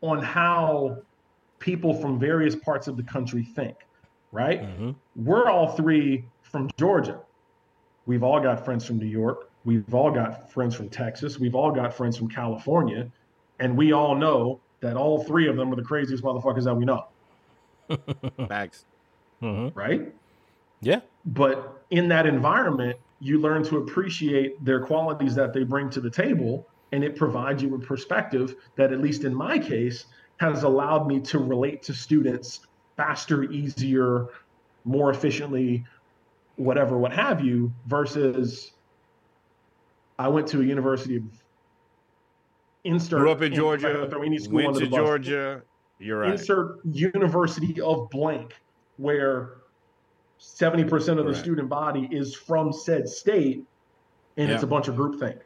on how people from various parts of the country think, right? Mm-hmm. We're all three from Georgia. We've all got friends from New York. We've all got friends from Texas. We've all got friends from California. And we all know that all three of them are the craziest motherfuckers that we know. Facts. Mm-hmm. Right? Yeah. But in that environment, you learn to appreciate their qualities that they bring to the table. And it provides you a perspective that, at least in my case, has allowed me to relate to students faster, easier, more efficiently, whatever, what have you, versus I went to a university of insert Grew up in Georgia, throw any school went to. Georgia. You're right. Insert university of blank, where seventy percent of the Correct. student body is from said state, and it's a bunch of groupthink.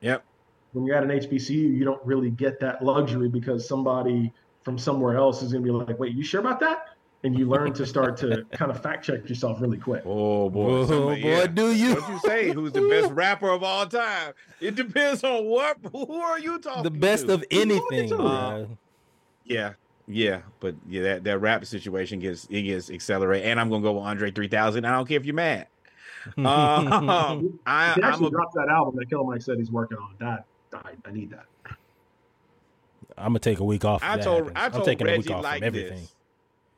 Yep. When you're at an HBCU, you don't really get that luxury because somebody from somewhere else is going to be like, "Wait, you sure about that?" And you learn to start to kind of fact check yourself really quick. Oh boy, Oh, somebody- boy, yeah. do you? What you say? Who's the best rapper of all time? It depends on what. Who are you talking? the best to? of anything. to? bruh. Yeah, yeah, but yeah, that, that rap situation gets it gets accelerated, and I'm gonna go with Andre 3000. I don't care if you're mad. Um, I, He I'm actually a, dropped that album that Killer Mike said he's working on. That I, I need that. I'm gonna take a week off. if I that told happens. I I'm told taking a Reggie week off like from everything. this.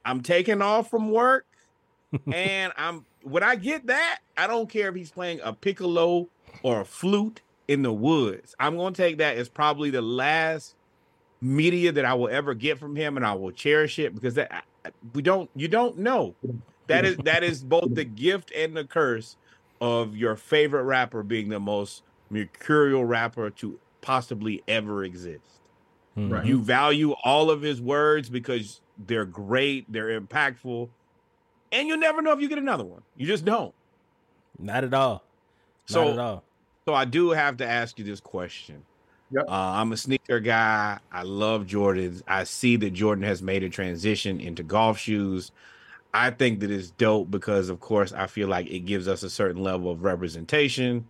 I'm taking off from work, and I'm when I get that, I don't care if he's playing a piccolo or a flute in the woods. I'm gonna take that as probably the last media that I will ever get from him, and I will cherish it because that I- I- we don't you don't know. That is that is both the gift and the curse of your favorite rapper being the most mercurial rapper to possibly ever exist. Mhm. Right. You value all of his words because they're great, they're impactful, and you'll never know if you get another one. You just don't. Not at all. So- Not at all. So I do have to ask you this question. Yep. Uh, I'm a sneaker guy. I love Jordans. I see that Jordan has made a transition into golf shoes. I think that it's dope because, of course, I feel like it gives us a certain level of representation.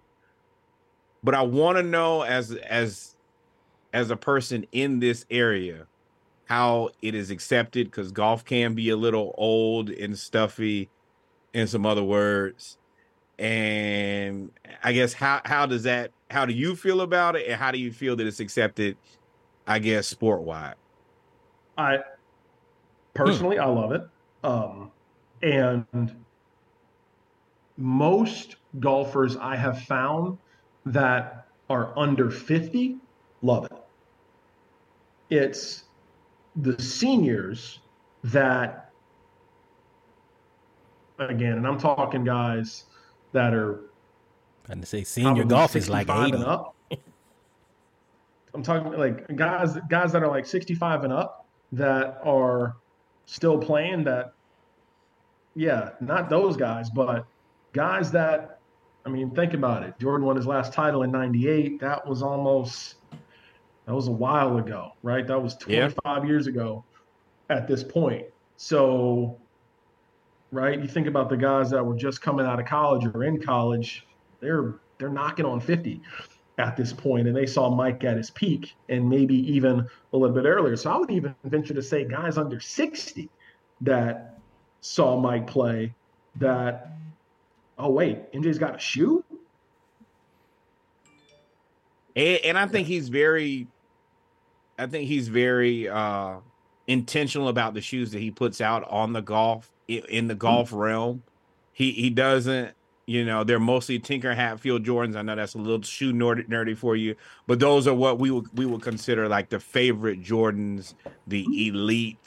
But I want to know, as as as a person in this area, how it is accepted because golf can be a little old and stuffy, in some other words and I guess how how does that how do you feel about it and how do you feel that it's accepted I guess sport wide I personally I love it. Um, and most golfers I have found that are under 50 love it. It's the seniors that again, and I'm talking guys that are And to say senior golf is like 65 80. and up. I'm talking like guys guys that are like 65 and up that are still playing that yeah, not those guys, but guys that I mean, think about it. Jordan won his last title in 98. That was almost that was a while ago, right? That was Yeah. 25 years ago at this point. So right, you think about the guys that were just coming out of college or in college, they're they're knocking on 50 at this point and they saw Mike at his peak and maybe even a little bit earlier. So I would even venture to say guys under 60 that saw Mike play that oh wait, MJ's got a shoe? And, and I think he's very I think he's very uh intentional about the shoes that he puts out on the golf in the golf realm. He he doesn't you know they're mostly Tinker Hatfield Jordans. I know that's a little shoe nerdy, nerdy for you but those are what we would we would consider like the favorite Jordans the elite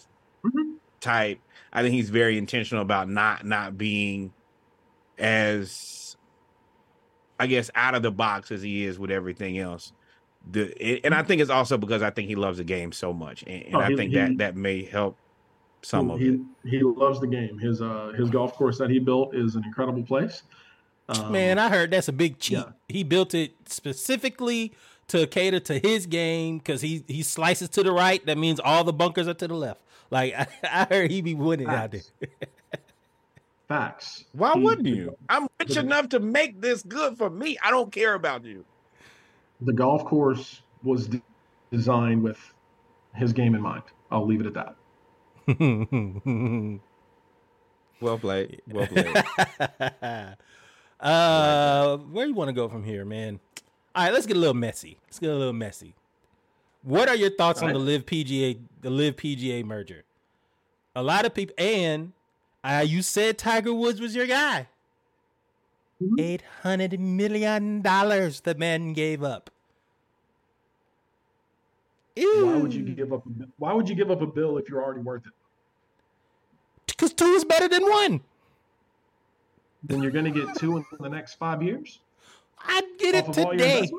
Mhm. type. I think he's very intentional about not not being as I guess out of the box as he is with everything else. The it- and I think it's also because I think he loves the game so much, and, and Oh, I he- think he- that that may help some of he, it. He loves the game. His uh his golf course that he built is an incredible place. Um, Man, I heard that's a big cheat. yeah. He built it specifically to cater to his game because he he slices to the right. That means all the bunkers are to the left. Like I, I heard he be winning out there. facts. Why He- wouldn't you? I'm rich enough to make this good for me. I don't care about you. The golf course was de- designed with his game in mind. I'll leave it at that. Well played. Well played. uh, where do you want to go from here, man? All right, let's get a little messy. Let's get a little messy. What are your thoughts on the. LIV PGA, the LIV PGA merger? A lot of people, and uh, you said Tiger Woods was your guy. Mhm. Eight hundred million dollars the man gave up. Why would you give up? a- Why would you give up a bill if you're already worth it? Because two is better than one. then you're going to get two in the next five years. I'd get it off of all your today.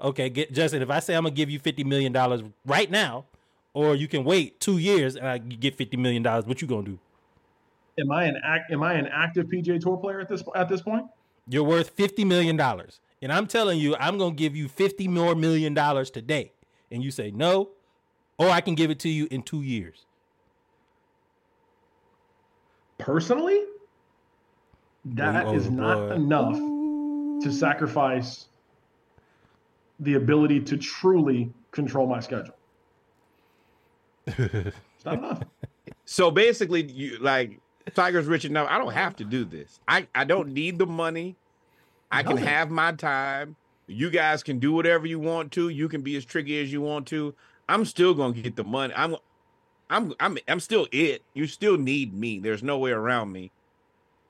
Okay, get Justin. If I say I'm gonna give you fifty million dollars right now, or you can wait two years and I get fifty million dollars, what you gonna do? Am I an act? Am I an active PGA Tour player at this at this point? You're worth fifty million dollars, and I'm telling you, I'm gonna give you fifty more million dollars today, and you say no, or I can give it to you in two years. Personally, that Oh, is not boy. enough to sacrifice the ability to truly control my schedule. It's not enough. So basically, you like Tiger's rich enough. I don't have to do this. I I don't need the money. I can have my time. You guys can do whatever you want to. You can be as tricky as you want to. I'm still gonna get the money. I'm I'm I'm I'm still it. You still need me. There's no way around me.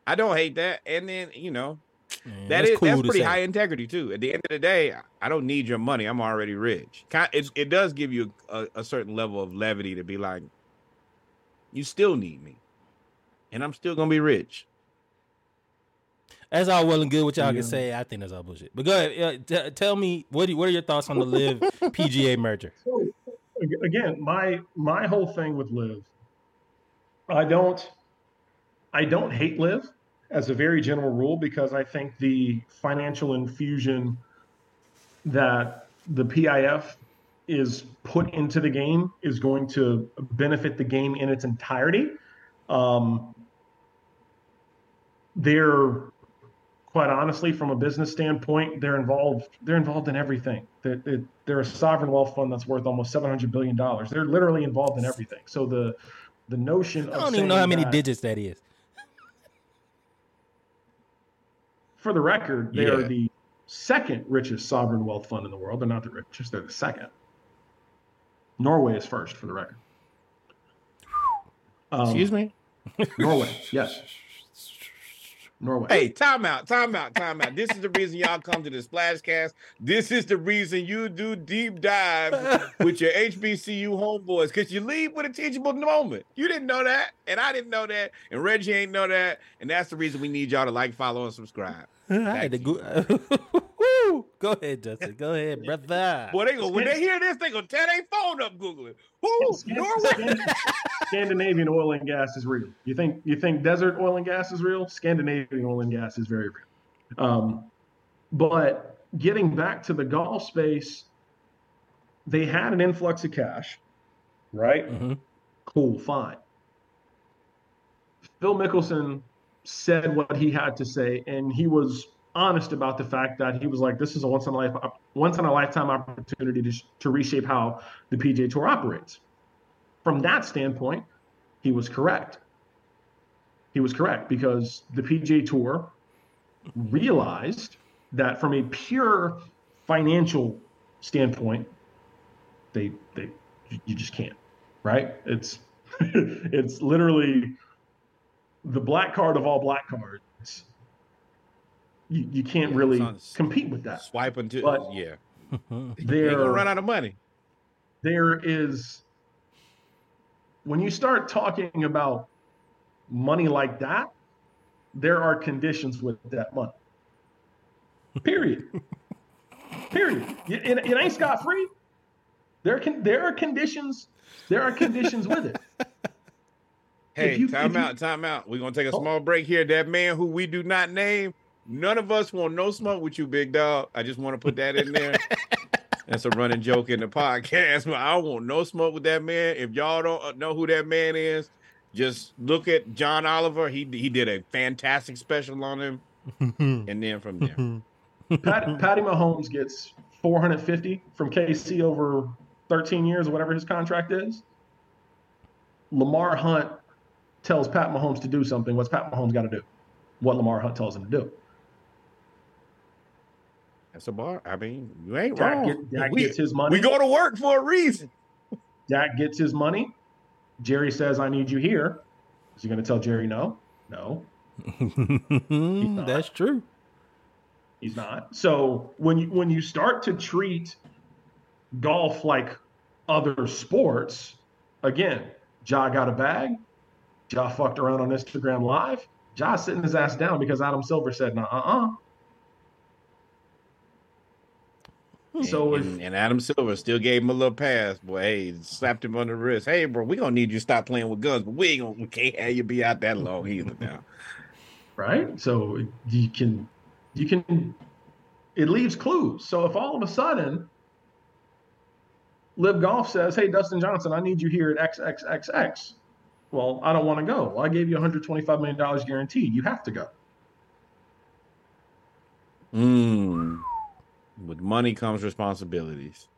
I don't hate that. And then you know Man, that is that's pretty say. high integrity too. At the end of the day, I don't need your money. I'm already rich. It it does give you a, a certain level of levity to be like, you still need me, and I'm still gonna be rich. That's all well and good. What y'all Yeah. can say. I think that's all bullshit. But go ahead. Uh, t- tell me what do- what are your thoughts on the LIV PGA merger? So again, my my whole thing with LIV, I don't I don't hate LIV as a very general rule because I think the financial infusion that the PIF is put into the game is going to benefit the game in its entirety. Um, they're quite honestly, from a business standpoint, they're involved. They're involved in everything. They're, they're, they're a sovereign wealth fund that's worth almost seven hundred billion dollars. They're literally involved in everything. So the the notion I don't even know how many that- digits that is. For the record, they are the second richest sovereign wealth fund in the world. They're not the richest. They're the second. Norway is first, for the record. Um, Excuse me. Norway, yes. Norway. Hey, time out, time out, time out. This is the reason y'all come to the Splashcast. This is the reason you do deep dive with your HBCU homeboys because you leave with a teachable moment. You didn't know that, and I didn't know that, and Reggie ain't know that, and that's the reason we need y'all to like, follow, and subscribe. I had to go. Woo! Go ahead, Justin. Go ahead, brother. Boy, they go when they hear this, they gonna tear their phone up googling. Who? Norway? Scandinavian oil and gas is real. You think you think desert oil and gas is real? Scandinavian oil and gas is very real. Um, but getting back to the golf space, they had an influx of cash, right? Mhm. Cool, fine. Phil Mickelson said what he had to say, and he was honest about the fact that he was like, "This is a once in a life, once in a lifetime opportunity to, to reshape how the PGA Tour operates." From that standpoint, he was correct. He was correct because the PGA Tour realized that from a pure financial standpoint, they they you just can't, right? It's it's literally the black card of all black cards. You, you can't Yeah, really sounds- compete with that. Swipe to But- yeah. they're gonna run out of money. there is when you start talking about money like that, there are conditions with that money. Period. Period. It, it, it ain't scot free. There can there are conditions. There are conditions with it. Hey, you- time if you- out, time out. We're gonna take a Oh. small break here. That man who we do not name, none of us want no smoke with you, big dog. I just want to put that in there. That's a running joke in the podcast, but I don't want no smoke with that man. If y'all don't uh, know who that man is, just look at John Oliver. He he did a fantastic special on him, and then from there, Pat, Patty Mahomes gets 450 from KC over 13 years or whatever his contract is. Lamar Hunt tells Pat Mahomes to do something. What's Pat Mahomes got to do? What Lamar Hunt tells him to do. That's a bar. I mean, you ain't Dak, wrong. get, Dak we, gets his money. we go to work for a reason. Dak gets his money. Jerry says, I need you here. Is he going to tell Jerry no? No, That's true. he's not. So when you when you start to treat golf like other sports, again, Ja got a bag. Ja fucked around on Instagram Live. Josh sitting his ass down because Adam Silver said, "No, uh, uh So and, if, and, Adam Silver still gave him a little pass, boy. Hey, slapped him on the wrist. Hey, bro, we gonna need you to stop playing with guns, but we ain't gonna we can't have you be out that long either now. Right. So you can you can it leaves clues. So if all of a sudden LIV Golf says, "Hey, Dustin Johnson, I need you here at XXXX," well, I don't want to go. Well, I gave you 125 million dollars guaranteed. You have to go. Hmm. With money comes responsibilities.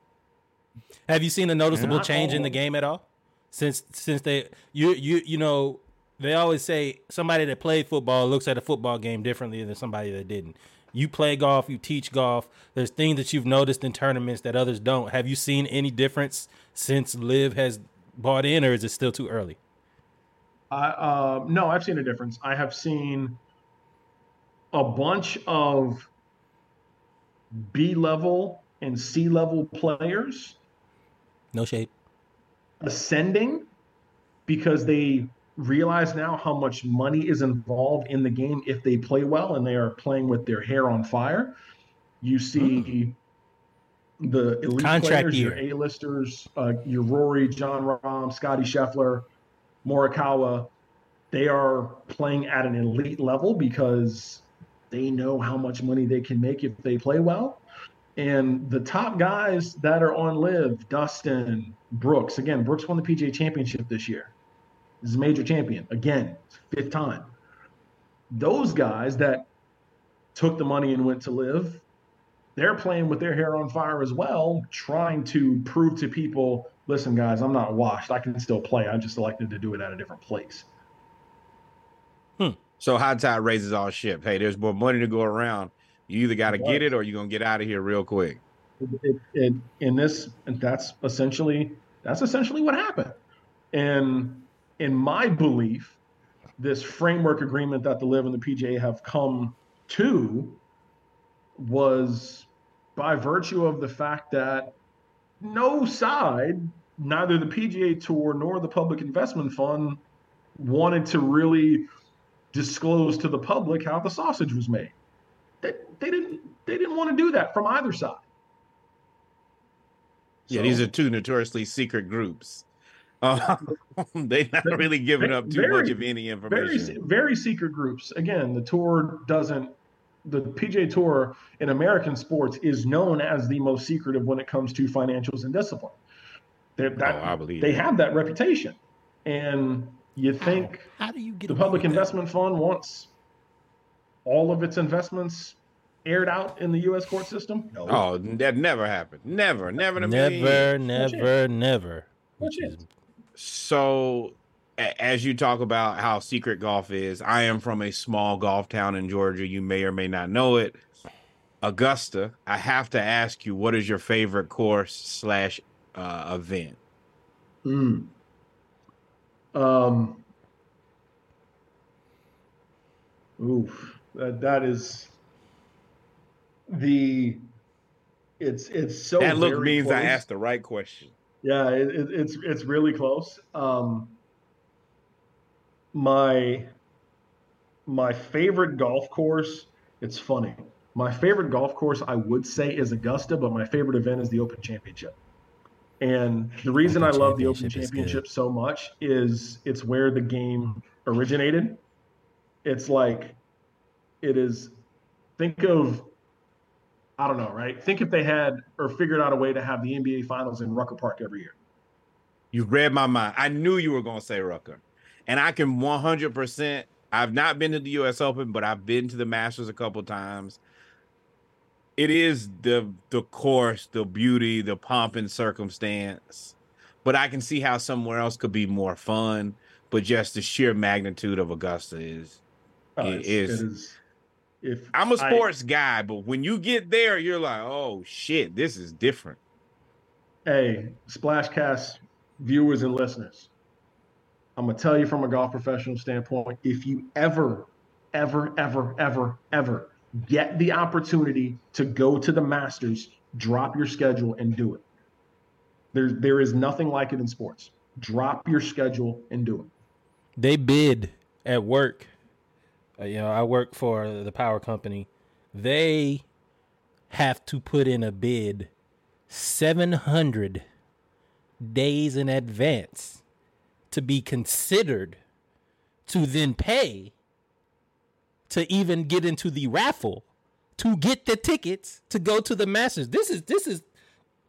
Have you seen a noticeable change in the game at all since since they you you you know they always say somebody that played football looks at a football game differently than somebody that didn't. You play golf, you teach golf. There's things that you've noticed in tournaments that others don't. Have you seen any difference since LIV has bought in, or is it still too early? I, uh, no, I've seen a difference. I have seen a bunch of B level and C level players. No shape. Ascending because they realize now how much money is involved in the game if they play well and they are playing with their hair on fire. You see mm. the elite Contract players, year. your A-listers, uh, your Rory, Jon Rahm, Scotty Scheffler, Morikawa. They are playing at an elite level because they know how much money they can make if they play well. And the top guys that are on LIV, Dustin, Brooks. Again, Brooks won the PGA Championship this year. This is a major champion again, fifth time. Those guys that took the money and went to LIV, they're playing with their hair on fire as well, trying to prove to people, listen, guys, I'm not washed. I can still play. I just elected to do it at a different place. So high tide raises all ships. Hey, there's more money to go around. You either got to get it or you're gonna get out of here real quick. It, it, in this, that's essentially that's essentially what happened. And in my belief, this framework agreement that the LIV and the PGA have come to was by virtue of the fact that no side, neither the PGA Tour nor the Public Investment Fund, wanted to really disclose to the public how the sausage was made. They, they didn't they didn't want to do that from either side. Yeah, these are two notoriously secret groups. Uh, they're not really giving up too very, much of any information. Very, very secret groups. Again, the tour doesn't. The PGA Tour in American sports is known as the most secretive when it comes to financials and discipline. That, oh, I believe they have that reputation, and you think how, how do you get the Public Investment? Fund wants all of its investments aired out in the U.S. court system? No. Oh, that never happened. Never, never, never, never, never. Which is so as you talk about how secret golf is, I am from a small golf town in Georgia. You may or may not know it. Augusta. I have to ask you, what is your favorite course slash uh, event? Hmm. Um. Oof. That that is the. It's it's so. That look means close. I asked the right question. Yeah, it, it, it's it's really close. Um, my my favorite golf course. It's funny. My favorite golf course, I would say, is Augusta, but my favorite event is the Open Championship. And the reason Open I love the Open Championship so much is it's where the game originated. It's like it is. Think of I don't know, right? Think if they had or figured out a way to have the NBA Finals in Rucker Park every year. You read my mind. I knew you were going to say Rucker, and I can 100%. I've not been to the U.S. Open, but I've been to the Masters a couple times. It is the the course, the beauty, the pomp and circumstance, but I can see how somewhere else could be more fun. But just the sheer magnitude of Augusta is oh, is, it is if I'm a sports I, guy, but when you get there, you're like, oh shit, this is different. Hey, Splashcast viewers and listeners, I'm gonna tell you from a golf professional standpoint, if you ever, ever, ever, ever, ever get the opportunity to go to the Masters, drop your schedule and do it. There, there is nothing like it in sports. Drop your schedule and do it. They bid at work uh, you know, I work for the power company. They have to put in a bid 700 days in advance to be considered to then pay to even get into the raffle to get the tickets to go to the masters. This is this is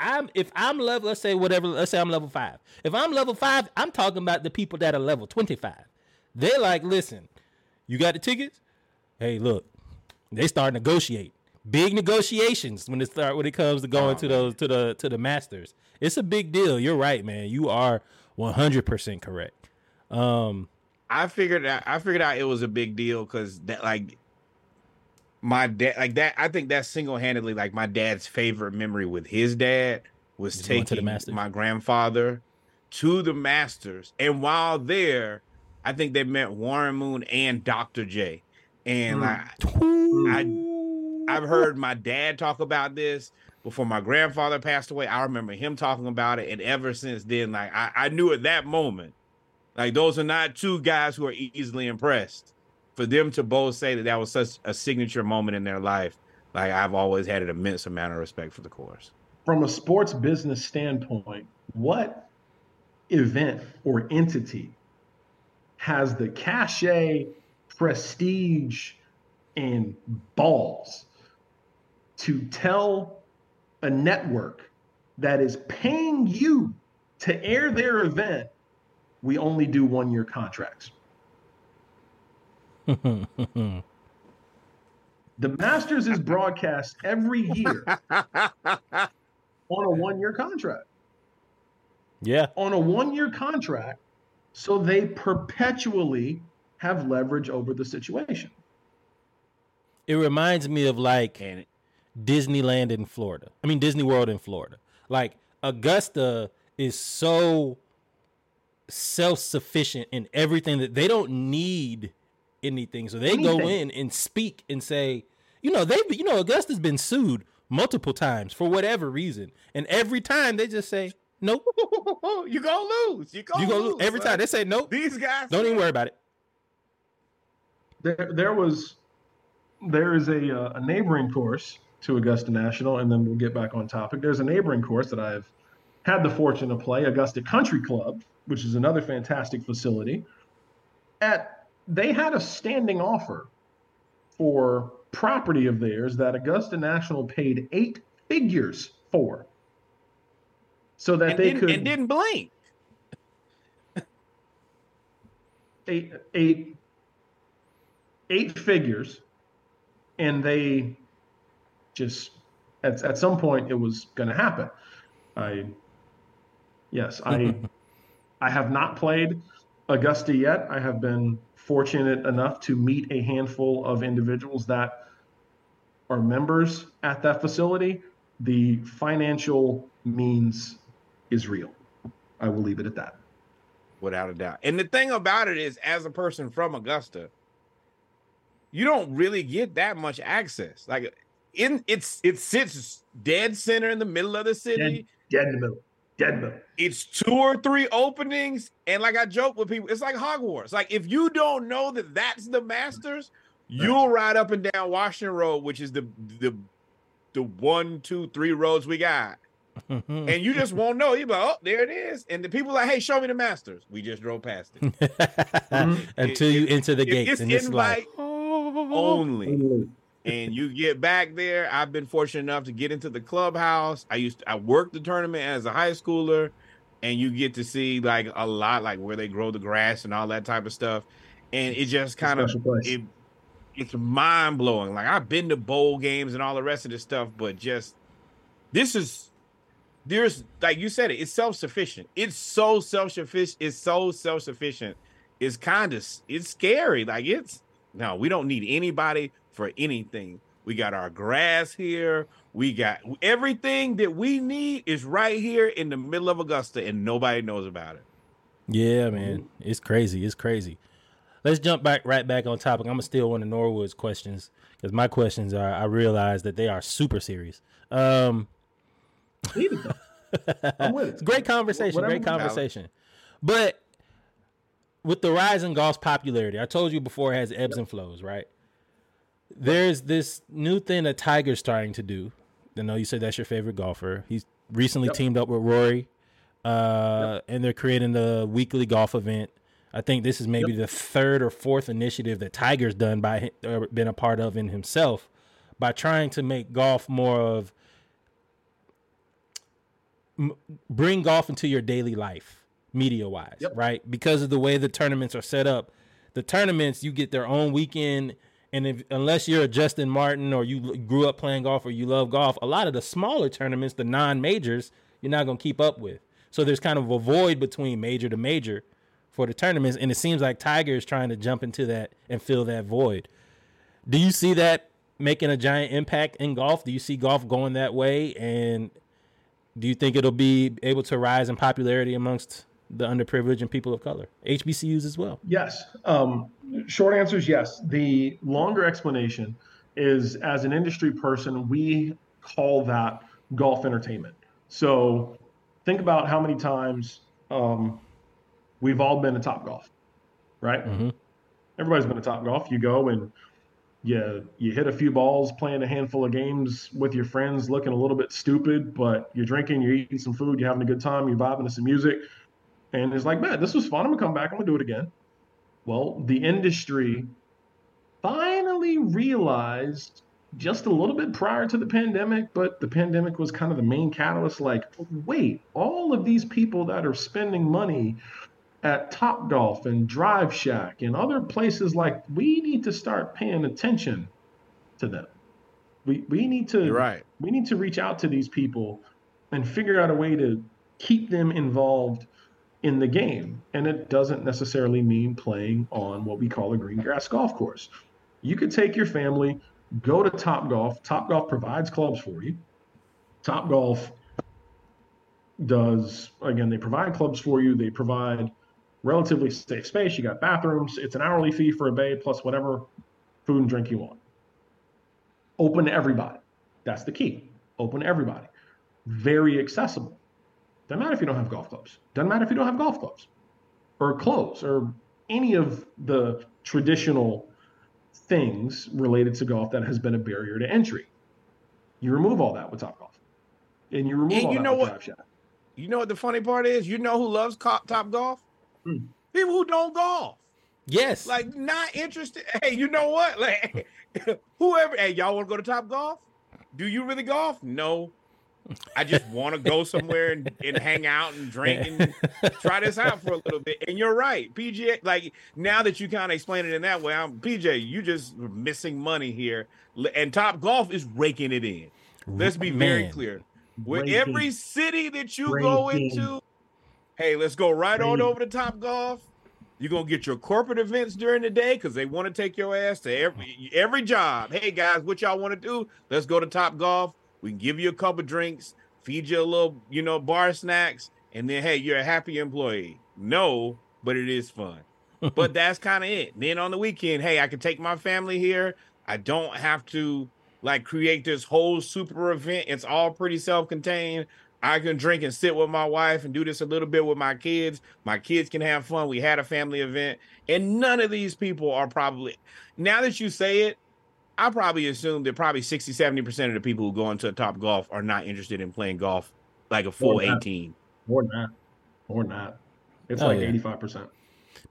i'm if i'm level let's say whatever let's say i'm level five. If i'm level five i'm talking about the people that are level 25 they're like listen you got the tickets? Hey look they start negotiate big negotiations when it start when it comes to going to those to the to the masters. It's a big deal. You're right man. You are 100% correct. Um I figured out I figured out it was a big deal because that like my dad like that I think that's single handedly like my dad's favorite memory with his dad was Is going to the taking my grandfather to the Masters. And while there, I think they met Warren Moon and Dr. J. And Mm. like I I've heard my dad talk about this before my grandfather passed away. I remember him talking about it, and ever since then, like I, I knew at that moment, like those are not two guys who are easily impressed. For them to both say that that was such a signature moment in their life, like I've always had an immense amount of respect for the course. From a sports business standpoint, what event or entity has the cachet, prestige, and balls to tell a network that is paying you to air their event, we only do one year contracts? The Masters is broadcast every year on a one year contract. yeah On a one year contract, so they perpetually have leverage over the situation. it reminds me of like Disneyland in Florida. I mean Disney World in Florida. Like Augusta is so self-sufficient in everything that they don't need anything. So they go in and speak and say, you know, they've you know Augusta's been sued multiple times for whatever reason. And every time they just say, Nope. you gonna lose. You gonna, You go lose lose. Every son. time they say nope. These guys Don't even worry about it. There, there was, there is a, uh, a neighboring course to Augusta National, and then we'll get back on topic. There's a neighboring course that I've had the fortune to play, Augusta Country Club, which is another fantastic facility. At they had a standing offer for property of theirs that Augusta National paid eight figures for, so that and they could and didn't blink. eight eight eight figures and they just at, at some point it was going to happen i yes i i have not played augusta yet i have been fortunate enough to meet a handful of individuals that are members at that facility the financial means is real i will leave it at that without a doubt. And the thing about it is, as a person from Augusta, you don't really get that much access. Like in it's it sits dead center in the middle of the city. dead in the middle dead in the middle It's two or three openings, and like I joke with people, it's like Hogwarts. Like if you don't know that that's the Masters, you'll ride up and down Washington Road, which is the the the one, two, three roads we got, and you just won't know. You be like, oh, there it is, and the people like, hey, show me the Masters. We just drove past it. Until you enter the If gates it's and it's like oh. only. And you get back there. I've been fortunate enough to get into the clubhouse. I used to, I worked the tournament as a high schooler, and you get to see like a lot, like where they grow the grass and all that type of stuff. And it just kind of it, it's mind blowing. Like I've been to bowl games and all the rest of this stuff, but just this is there's like you said it. It's self sufficient. It's so self sufficient. It's so self sufficient. It's kind of it's scary. Like it's no, we don't need anybody for anything. We got our grass here. We got everything that we need is right here in the middle of Augusta, and nobody knows about it. Yeah, man. It's crazy. It's crazy. Let's jump back right back on topic. I'm gonna steal one of Norwood's questions because my questions are I realize that they are super serious. Um it's great conversation, Whatever great conversation. But with the rise in golf's popularity, I told you before it has ebbs and flows, right? There's this new thing that Tiger's starting to do. I know you said that's your favorite golfer. He's recently Yep. teamed up with Rory, uh, and they're creating the weekly golf event. I think this is maybe the third or fourth initiative that Tiger's done by or been a part of in himself by trying to make golf more of m- bring golf into your daily life media wise Yep. right because of the way the tournaments are set up the tournaments you get their own weekend and if unless you're a Justin Martin or you grew up playing golf or you love golf a lot of the smaller tournaments the non-majors you're not going to keep up with. So there's kind of a void between major to major for the tournaments and it seems like Tiger is trying to jump into that and fill that void. Do you see that making a giant impact in golf? Do you see golf going that way? And do you think it'll be able to rise in popularity amongst the underprivileged and people of color hbcus as well Yes. Um, short answer is yes. The longer explanation is as an industry person, we call that golf entertainment. So think about how many times um, we've all been to Top Golf, right? Mhm. Everybody's been to Top Golf. You go and you you hit a few balls, playing a handful of games with your friends, looking a little bit stupid, but you're drinking, you're eating some food, you're having a good time, you're vibing to some music, and it's like, man, this was fun. I'm gonna come back. I'm gonna do it again. Well, the industry finally realized just a little bit prior to the pandemic, but the pandemic was kind of the main catalyst. Like, wait, all of these people that are spending money at Top Golf and Drive Shack and other places, like, we need to start paying attention to them. We, we need to You're right. we need to reach out to these people and figure out a way to keep them involved in the game. And it doesn't necessarily mean playing on what we call a green grass golf course. You could take your family, go to Top Golf. Top Golf provides clubs for you. Top Golf does, again, they provide clubs for you. They provide relatively safe space. You got bathrooms. It's an hourly fee for a bay plus whatever food and drink you want. Open to everybody. That's the key. Open to everybody. Very accessible. Doesn't matter if you don't have golf clubs. Doesn't matter if you don't have golf clubs or clothes or any of the traditional things related to golf that has been a barrier to entry. You remove all that with Top Golf, and you remove And all you that know with what? Drive Shack. You know what the funny part is? You know who loves Top Golf? Hmm. People who don't golf. yes Like not interested. Hey, you know what? Like whoever. Hey, y'all want to go to Top Golf? Do you really golf? No. I just want to go somewhere and, and hang out and drink and try this out for a little bit. And you're right, PJ. Like now that you kind of explain it in that way, I'm PJ. You just missing money here, and Top Golf is raking it in. Let's be very clear. With Raking. every city that you go into, hey, let's go right on over to Top Golf. You're gonna get your corporate events during the day because they want to take your ass to every every job. Hey guys, what y'all want to do? Let's go to Top Golf. We can give you a couple drinks, feed you a little, you know, bar snacks, and then hey, you're a happy employee. No, but it is fun. but that's kind of it. Then on the weekend, hey, I can take my family here. I don't have to like create this whole super event. It's all pretty self-contained. I can drink and sit with my wife and do this a little bit with my kids. My kids can have fun. We had a family event, and none of these people are probably now that you say it, I probably assume that probably 60, 70% of the people who go into a top golf are not interested in playing golf like a full More than 18. More than that. More than that. It's Oh, like yeah. eighty-five percent.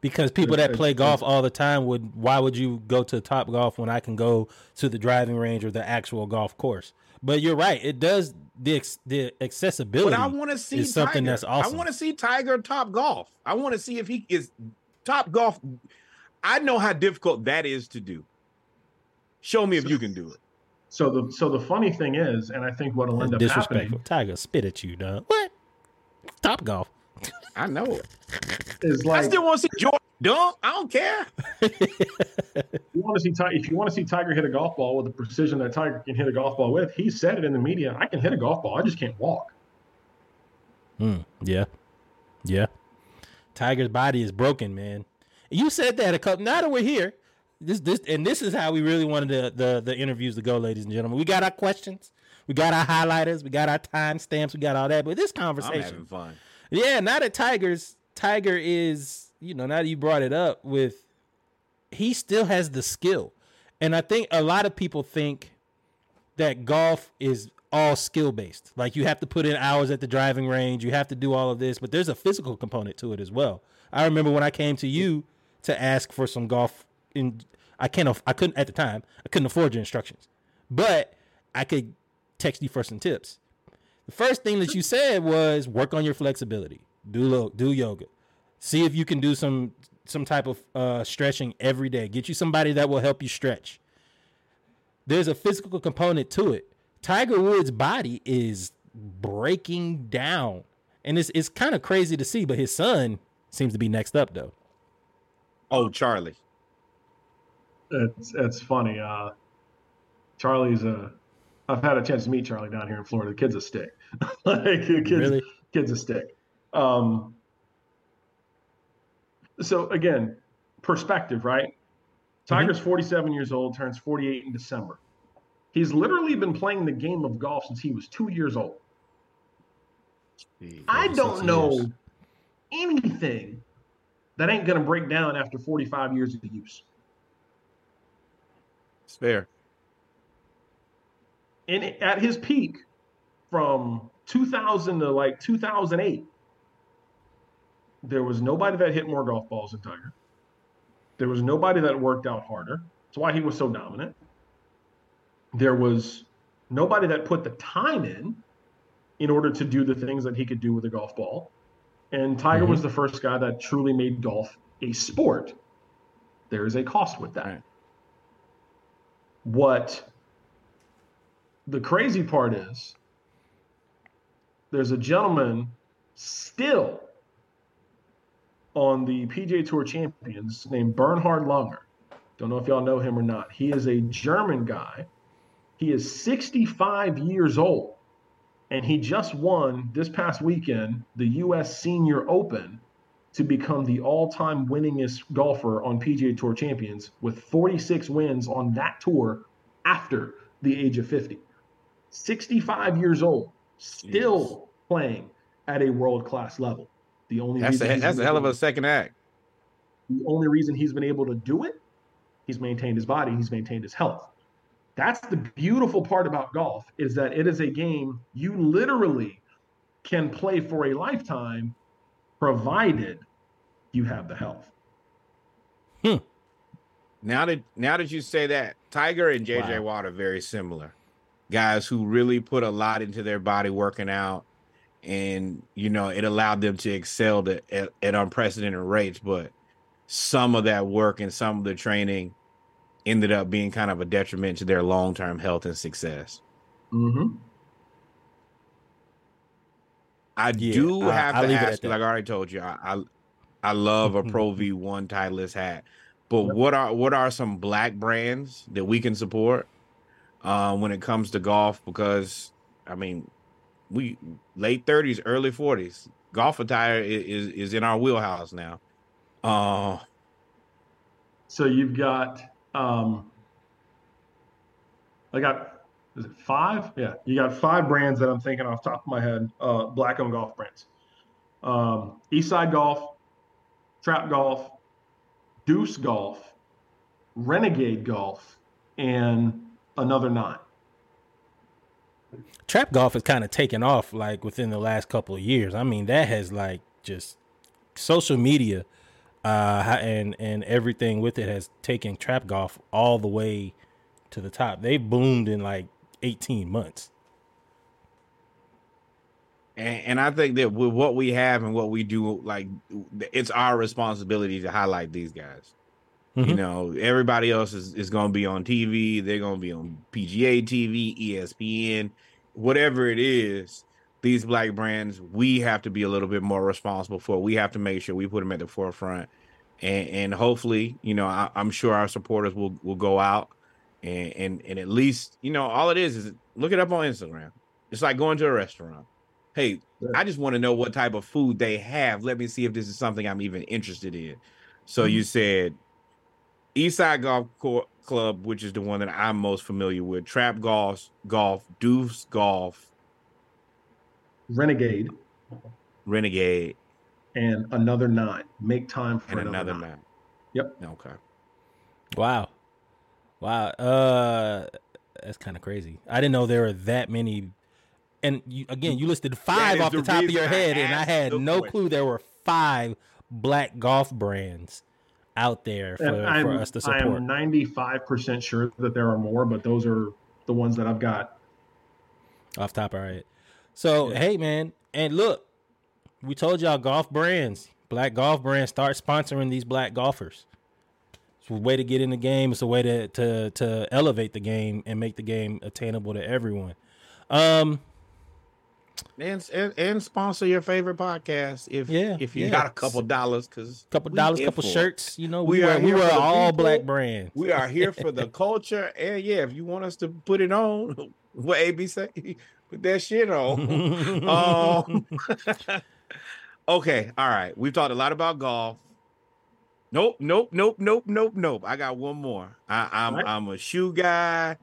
because people It's- that play golf all the time would why would you go to top golf when i can go to the driving range or the actual golf course but you're right it does the ex- the accessibility But I want to see something Tiger. that's awesome. I want to see Tiger top golf. I want to see if he is top golf. I know how difficult that is to do. Show me if you can do it. So the so the funny thing is, and I think what'll end up disrespectful happening tiger spit at you dog what top golf I know it. is I still want to see Jordan dunk. I don't care. you want to see Ti- if you want to see Tiger hit a golf ball with the precision that Tiger can hit a golf ball with. He said it in the media. I can hit a golf ball. I just can't walk. Hmm. yeah yeah tiger's body is broken man you said that a couple now that we're here this this and this is how we really wanted the the, the interviews to go ladies and gentlemen we got our questions we got our highlighters we got our timestamps we got all that but this conversation, I'm having fun. Yeah, now that Tigers Tiger is you know, now that you brought it up with he still has the skill. And I think a lot of people think that golf is all skill based. Like you have to put in hours at the driving range, you have to do all of this, but there's a physical component to it as well. I remember when I came to you to ask for some golf in I can't I couldn't at the time, I couldn't afford your instructions. But I could text you for some tips. The first thing that you said was work on your flexibility. Do do yoga. See if you can do some some type of uh, stretching every day. Get you somebody that will help you stretch. There's a physical component to it. Tiger Woods' body is breaking down, and it's it's kind of crazy to see. But his son seems to be next up, though. Oh, Charlie. It's it's funny. Uh, Charlie's a. I've had a chance to meet Charlie down here in Florida. The kid's a stick. like the kid's, really? kid's a stick. Um, so again, perspective, right? Tiger's mm-hmm. 47 years old, turns 48 in December. He's literally been playing the game of golf since he was two years old. I don't know years. anything that ain't going to break down after 45 years of use. It's fair. And at his peak from 2000 to like 2008, there was nobody that hit more golf balls than Tiger. There was nobody that worked out harder. That's why he was so dominant. There was nobody that put the time in in order to do the things that he could do with a golf ball. And Tiger mm-hmm. was the first guy that truly made golf a sport. There is a cost with that. Right. What the crazy part is, there's a gentleman still on the PGA Tour champions named Bernhard Langer. Don't know if y'all know him or not. He is a German guy. He is 65 years old, and he just won this past weekend the U.S. Senior Open to become the all-time winningest golfer on PGA Tour champions with 46 wins on that tour after the age of 50. 65 years old, still playing at a world-class level. The only that's a, that's a hell of a second act. The only reason he's been able to do it, he's maintained his body, he's maintained his health. That's the beautiful part about golf is that it is a game you literally can play for a lifetime, provided you have the health. Hmm. Now that now that you say that, Tiger and JJ wow. Watt are very similar. Guys who really put a lot into their body working out and you know it allowed them to excel to, at, at, unprecedented rates but some of that work and some of the training ended up being kind of a detriment to their long-term health and success mm-hmm. I yeah, do have I, to ask like i already told you i i, I love a pro v1 titleist hat but what are what are some black brands that we can support uh, when it comes to golf because i mean we late thirties, early forties. Golf attire is, is in our wheelhouse now. Uh, so you've got um, I got is it five? Yeah, you got five brands that I'm thinking off top of my head. Uh, black owned golf brands. Um, Eastside Golf, Trap Golf, Deuce Golf, Renegade Golf, and another nine trap golf has kind of taken off like within the last couple of years. I mean, that has like just social media uh and and everything with it has taken trap golf all the way to the top. They boomed in like 18 months. And, and I think that with what we have and what we do, like it's our responsibility to highlight these guys. Mm-hmm. You know, everybody else is, is going to be on TV. They're going to be on PGA TV, ESPN, whatever it is. These black brands, we have to be a little bit more responsible for. We have to make sure we put them at the forefront, and, and hopefully, you know, I, am sure our supporters will will go out and, and and at least, you know, all it is is look it up on Instagram. It's like going to a restaurant. Hey, I just want to know what type of food they have. Let me see if this is something I'm even interested in. So mm-hmm. you said Eastside Golf Club, which is the one that I'm most familiar with, Trap Golf, Golf, Deuce Golf, Renegade, Renegade, and another nine. Make time for And another, another nine. nine. Yep. Okay. Wow. Wow. Uh that's kind of crazy. I didn't know there were that many and you, again, you listed five off the, the top of reason your I head, and I had no question. clue there were five black golf brands out there for, for us to support. I'm 95% sure that there are more, but those are the ones that I've got. off top of our head. So Yeah. hey man, and look, we told y'all golf brands, black golf brands, start sponsoring these black golfers. A way to get in the game. It's a way to to to elevate the game and make the game attainable to everyone. Um, And, and and sponsor your favorite podcast if Yeah, if you yeah. got a couple dollars because couple dollars, couple shirts. You know, we, We were are we were all people. black brands. We are here for the culture, and yeah, if you want us to put it on, what AB say, put that shit on. um, okay, all right. We've talked a lot about golf. Nope, nope, nope, nope, nope, nope. I got one more. I, I'm Right. I'm a shoe guy,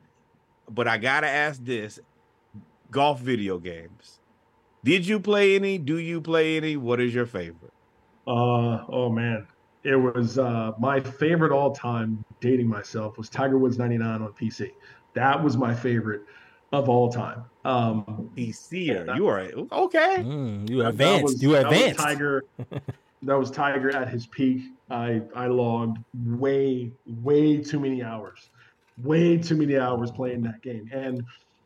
but I gotta ask this: golf video games. Did you play any? Do you play any? What is your favorite? Uh, oh man, it was uh, my favorite all time. Dating myself was Tiger Woods '99 on PC. That was my favorite of all time. Um, PC. You are okay. Mm, you were that advanced. was- you were that was advanced. Tiger. that was Tiger at his peak. I I logged way way too many hours, way too many hours playing that game. And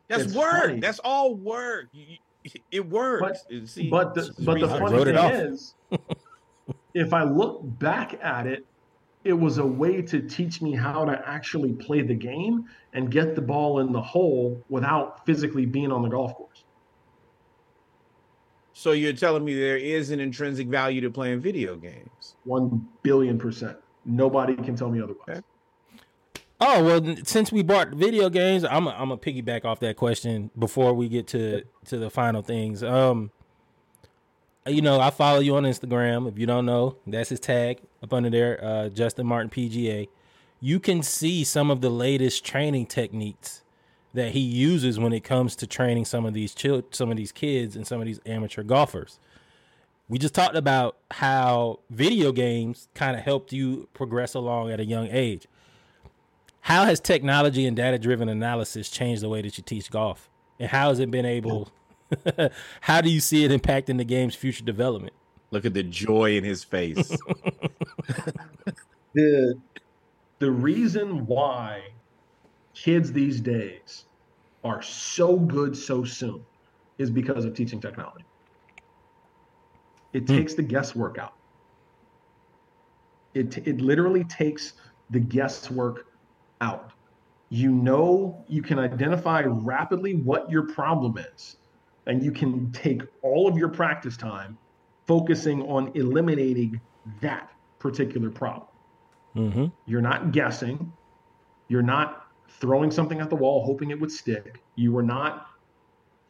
That's work. funny. That's all work. You- you- It works. See, but the, but the funny thing off. is, if I look back at it, it was a way to teach me how to actually play the game and get the ball in the hole without physically being on the golf course. So you're telling me there is an intrinsic value to playing video games? One billion percent. Nobody can tell me otherwise. Okay. Oh well, since we bought video games, I'm a, I'm a piggyback off that question before we get to to the final things. Um, you know, I follow you on Instagram. If you don't know, that's his tag up under there, uh, Justin Martin PGA. You can see some of the latest training techniques that he uses when it comes to training some of these chil- some of these kids and some of these amateur golfers. We just talked about how video games kind of helped you progress along at a young age. How has technology and data driven analysis changed the way that you teach golf? And how has it been able how do you see it impacting the game's future development? Look at the joy in his face. the the reason why kids these days are so good so soon is because of teaching technology. It Hmm. takes the guesswork out. It it literally takes the guesswork out. You know, you can identify rapidly what your problem is, and you can take all of your practice time focusing on eliminating that particular problem. Mm-hmm. You're not guessing. You're not throwing something at the wall hoping it would stick. You are not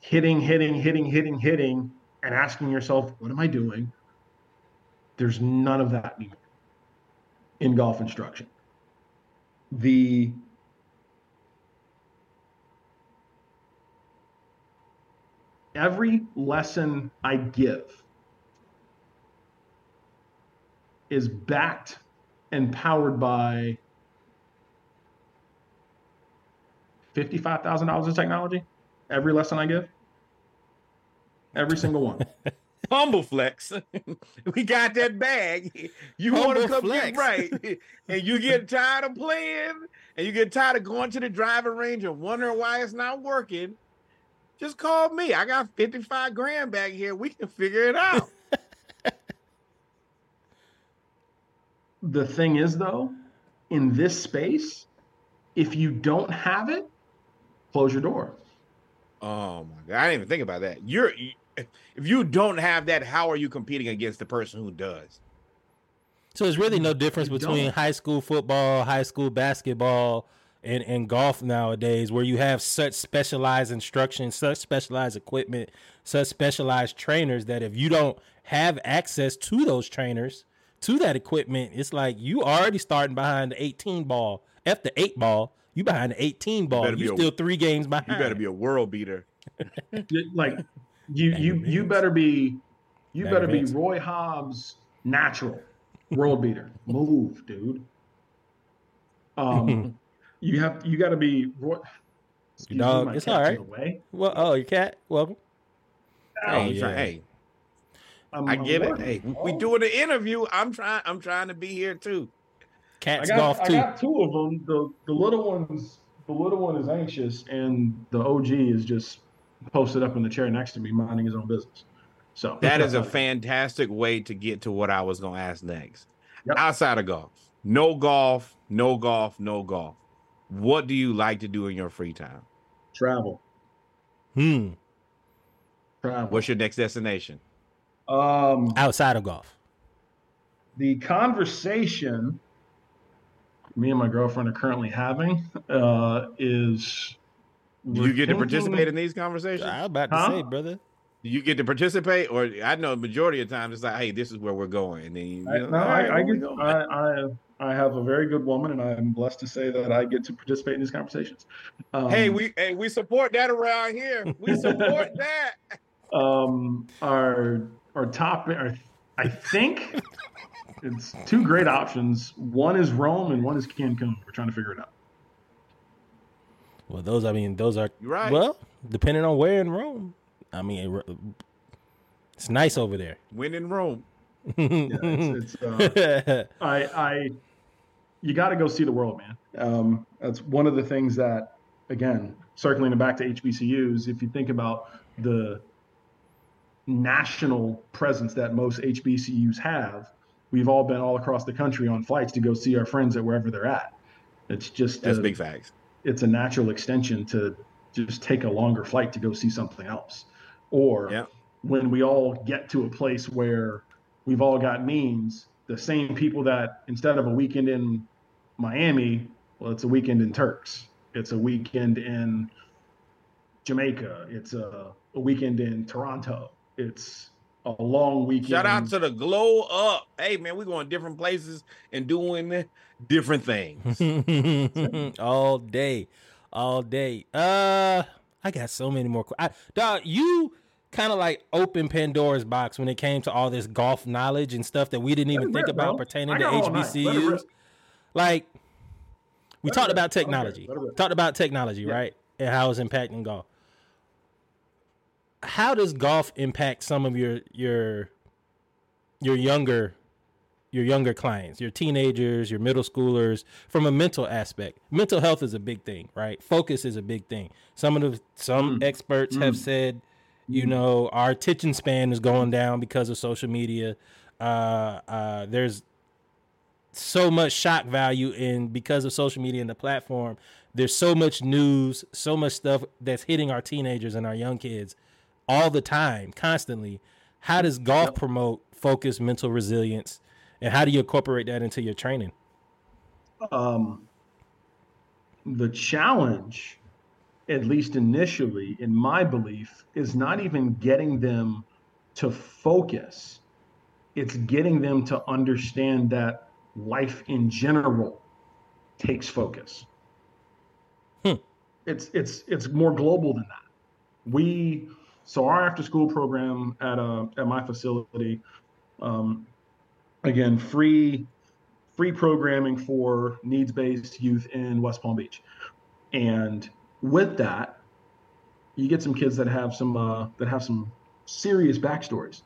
hitting, hitting, hitting, hitting, hitting, and asking yourself, what am I doing? There's none of that anymore in golf instruction. The every lesson I give is backed and powered by fifty-five thousand dollars of technology. Every lesson I give, every single one. Humble flex. we got that bag. You want to Humble come get right, and you get tired of playing, and you get tired of going to the driving range and wondering why it's not working. Just call me. I got fifty-five grand back here. We can figure it out. the thing is, though, in this space, if you don't have it, close your door. Oh my god! I didn't even think about that. You're if you don't have that, how are you competing against the person who does? So there's really no difference between high school football, high school basketball, and, and golf nowadays, where you have such specialized instruction, such specialized equipment, such specialized trainers that if you don't have access to those trainers, to that equipment, it's like you already starting behind the 18 ball. F the eight ball, you behind the 18 ball. better You be a- still three games behind. You better be a world beater. like you you you better be You Bagger better be Vance. Roy Hobbs natural world beater. Move, dude. Um, you have you got to be Roy. Excuse me, Dog, my it's cat's all in right. the way. Well, oh, your cat. Welcome. Hey, Oh, you try- yeah. hey, I'm- I I'm get it. working. Hey, we doing the interview. I'm trying. I'm trying to be here too. I Cats got, golf I too. got two of them. The the little one's the little one is anxious, and the OG is just posted up in the chair next to me, minding his own business. So That is a fantastic way to get to what I was going to ask next. Yep. Outside of golf, no golf, no golf, no golf. What do you like to do in your free time? travel. Hmm. Travel. What's your next destination? um Outside of golf. the conversation me and my girlfriend are currently having uh is Do you get to participate in these conversations? I was about to Huh? say, brother. Do you get to participate, or I know the majority of times it's like, hey, this is where we're going, and then you, I, you know, no, all right, I, I, get. I, I I have a very good woman, and I'm blessed to say that I get to participate in these conversations. Um, hey, we hey, we support that around here. We support that. um our our top our, I think it's two great options. One is Rome, and one is Cancun. We're trying to figure it out. Well, those I mean, those are You're right. well, depending on where in Rome. I mean, it's nice over there. When in Rome. Yeah, it's, it's uh, I, I, you got to go see the world, man. Um, that's one of the things that, again, circling it back to HBCUs, if you think about the national presence that most HBCUs have, we've all been all across the country on flights to go see our friends at wherever they're at. It's just That's a- big facts. It's a natural extension to just take a longer flight to go see something else. Or Yeah. when we all get to a place where we've all got means, the same people that instead of a weekend in Miami, well, it's a weekend in Turks. It's a weekend in Jamaica. It's a, a weekend in Toronto. It's a long weekend. Shout out to the glow up. Hey man, we're going different places and doing different things. all day, all day. Uh, I got so many more. que- I, dog, you kind of like open Pandora's box when it came to all this golf knowledge and stuff that we didn't even think rip, about bro. pertaining to got all night. Let it HBCUs. Like, we Let talked about I don't care. technology. Let. Talked about technology, Yeah. right? And how it's impacting golf. How does golf impact some of your your your younger your younger clients, your teenagers, your middle schoolers from a mental aspect. Mental health is a big thing, right? Focus is a big thing. Some of the some Mm. experts have Mm. said, you know, our attention span is going down because of social media. Uh, uh, there's so much shock value in because of social media and the platform. There's so much news, so much stuff that's hitting our teenagers and our young kids all the time, constantly. How does golf promote focus, mental resilience, and how do you incorporate that into your training? um, the challenge, at least initially, in my belief, is not even getting them to focus. It's getting them to understand that life in general takes focus. Hmm. It's it's it's more global than that. We so our after school program at uh at my facility, um, again free free programming for needs based youth in West Palm Beach. And with that, you get some kids that have some uh, that have some serious backstories.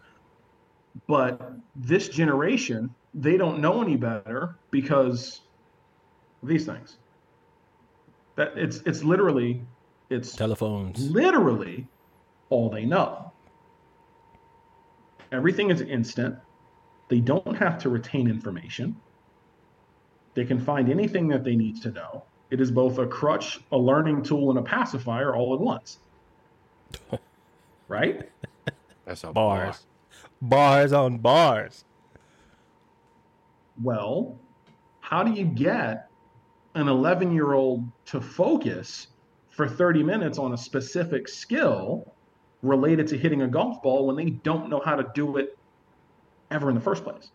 But this generation, they don't know any better because of these things. That it's it's literally it's Telephones. literally all they know. Everything is instant. They don't have to retain information. They can find anything that they need to know. It is both a crutch, a learning tool, and a pacifier all at once. right? That's a Bars. Bars on bars. Well, how do you get an 11 year old to focus for 30 minutes on a specific skill related to hitting a golf ball when they don't know how to do it ever in the first place?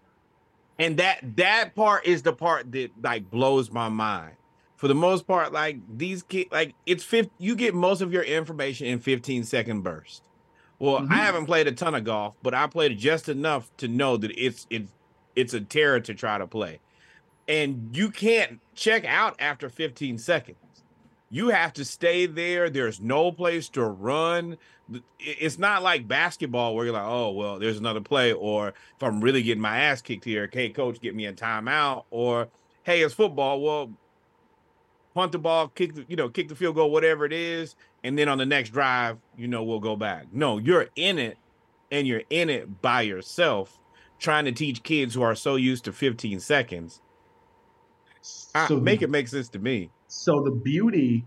and that that part is the part that like blows my mind for the most part like these kids like it's 50 you get most of your information in 15 second bursts Well, Mhm. I haven't played a ton of golf, but I played just enough to know that it's it's it's a terror to try to play. And you can't check out after 15 seconds. You have to stay there. There's no place to run. It- It's not like basketball where you're like, oh, well, there's another play. Or if I'm really getting my ass kicked here, hey, coach, get me a timeout. Or, hey, it's football. Well, punt the ball, kick the, you know, kick the field goal, whatever it is. And then on the next drive, you know, we'll go back. No, you're in it and you're in it by yourself trying to teach kids who are so used to 15 seconds. I, So make the- it make sense to me. so the beauty